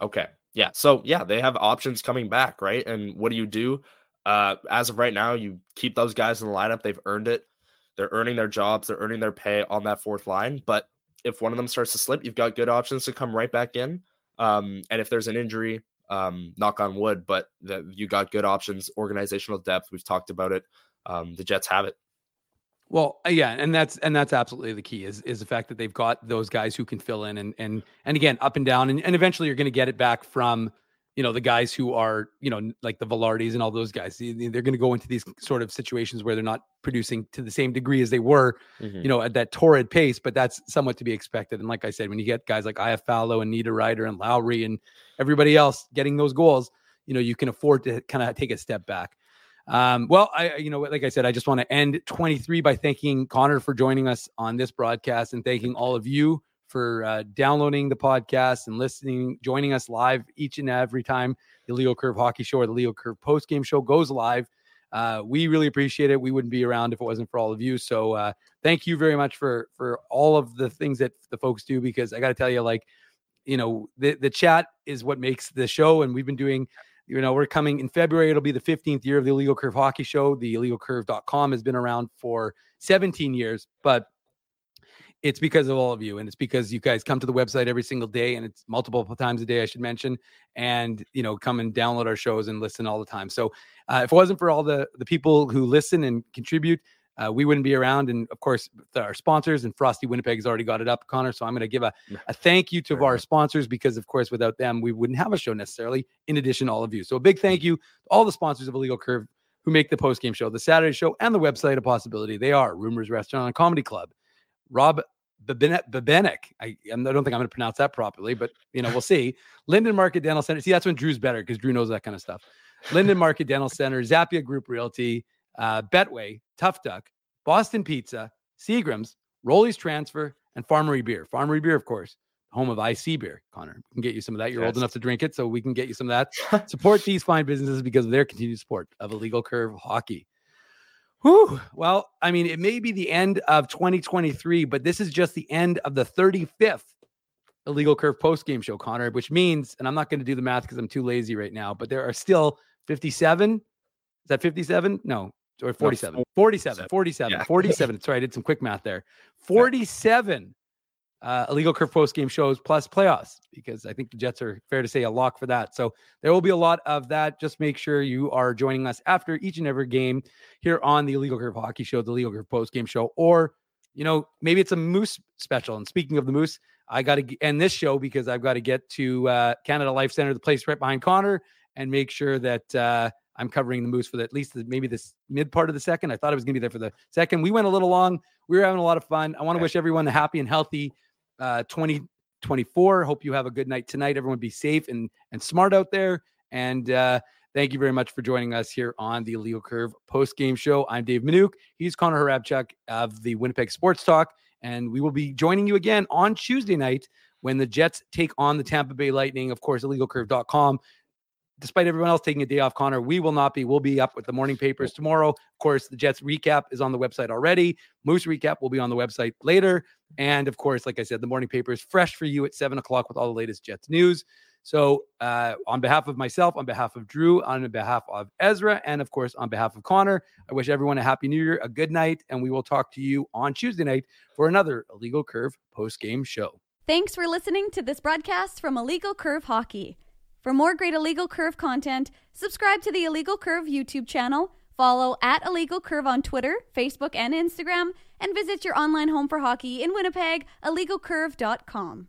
Okay. Yeah. So yeah, they have options coming back, right? And what do you do? Uh, as of right now, you keep those guys in the lineup. They've earned it. They're earning their jobs. They're earning their pay on that fourth line. But if one of them starts to slip, you've got good options to come right back in. Um, and if there's an injury, um, knock on wood, but the, you got good options, organizational depth. We've talked about it. Um, the Jets have it. Well, uh, yeah, and that's and that's absolutely the key is is the fact that they've got those guys who can fill in and and and again up and down and, and eventually you're going to get it back from you know the guys who are you know like the Vilardis and all those guys they're going to go into these sort of situations where they're not producing to the same degree as they were mm-hmm. you know at that torrid pace but that's somewhat to be expected and like I said when you get guys like Iafallo and Niederreiter and Lowry and everybody else getting those goals you know you can afford to kind of take a step back um, well I you know like I said I just want to end 23 by thanking Connor for joining us on this broadcast and thanking all of you for uh, downloading the podcast and listening, joining us live each and every time the Illegal Curve Hockey Show or the Illegal Curve Post Game Show goes live. Uh, we really appreciate it. We wouldn't be around if it wasn't for all of you. So uh, thank you very much for for all of the things that the folks do. Because I got to tell you, like you know, the the chat is what makes the show, and we've been doing. You know, we're coming in February. It'll be the 15th year of the Illegal Curve Hockey Show. The illegalcurve.com has been around for 17 years, but it's because of all of you and it's because you guys come to the website every single day and it's multiple times a day i should mention and you know come and download our shows and listen all the time. So uh, if it wasn't for all the the people who listen and contribute uh, we wouldn't be around and of course our sponsors and frosty winnipeg has already got it up connor so i'm going to give a, a thank you to our sponsors because of course without them we wouldn't have a show necessarily in addition to all of you. So a big thank you to all the sponsors of illegal curve who make the post game show the saturday show and the website a possibility. They are rumors restaurant and comedy club Rob Babenek. I, I don't think I'm going to pronounce that properly, but you know, we'll see. Linden Market Dental Center. See, that's when Drew's better because Drew knows that kind of stuff. Linden Market Dental Center, Zappia Group Realty, uh, Betway, Tough Duck, Boston Pizza, Seagram's, Rolly's Transfer, and Farmery Beer. Farmery Beer, of course, home of IC Beer. Connor, we can get you some of that. You're yes. old enough to drink it, so we can get you some of that. Support these fine businesses because of their continued support of illegal curve hockey. Whew. Well, I mean, it may be the end of 2023, but this is just the end of the 35th illegal curve post game show, Connor, which means, and I'm not going to do the math because I'm too lazy right now, but there are still 57. Is that 57? No, or 47. 47, 47, yeah. 47. Sorry, I did some quick math there. 47 uh, illegal curve post game shows plus playoffs because I think the Jets are fair to say a lock for that. So there will be a lot of that. Just make sure you are joining us after each and every game here on the illegal curve hockey show, the illegal curve post game show, or you know maybe it's a moose special. And speaking of the moose, I got to end this show because I've got to get to uh, Canada Life Center, the place right behind Connor, and make sure that. Uh, I'm covering the Moose for the, at least the, maybe this mid part of the second. I thought I was going to be there for the second. We went a little long. We were having a lot of fun. I want to wish everyone a happy and healthy uh, 2024. Hope you have a good night tonight. Everyone be safe and and smart out there. And uh, thank you very much for joining us here on the Illegal Curve post game show. I'm Dave Minuk. He's Connor Hrabchak of the Winnipeg Sports Talk. And we will be joining you again on Tuesday night when the Jets take on the Tampa Bay Lightning. Of course, illegalcurve.com despite everyone else taking a day off, Connor, we will not be. We'll be up with the morning papers tomorrow. Of course, the Jets recap is on the website already. Moose recap will be on the website later. And of course, like I said, the morning paper is fresh for you at seven o'clock with all the latest Jets news. So, uh, on behalf of myself, on behalf of Drew, on behalf of Ezra, and of course, on behalf of Connor, I wish everyone a happy new year, a good night, and we will talk to you on Tuesday night for another Illegal Curve post game show. Thanks for listening to this broadcast from Illegal Curve Hockey. For more great Illegal Curve content, subscribe to the Illegal Curve YouTube channel, follow at Illegal Curve on Twitter, Facebook, and Instagram, and visit your online home for hockey in Winnipeg, illegalcurve.com.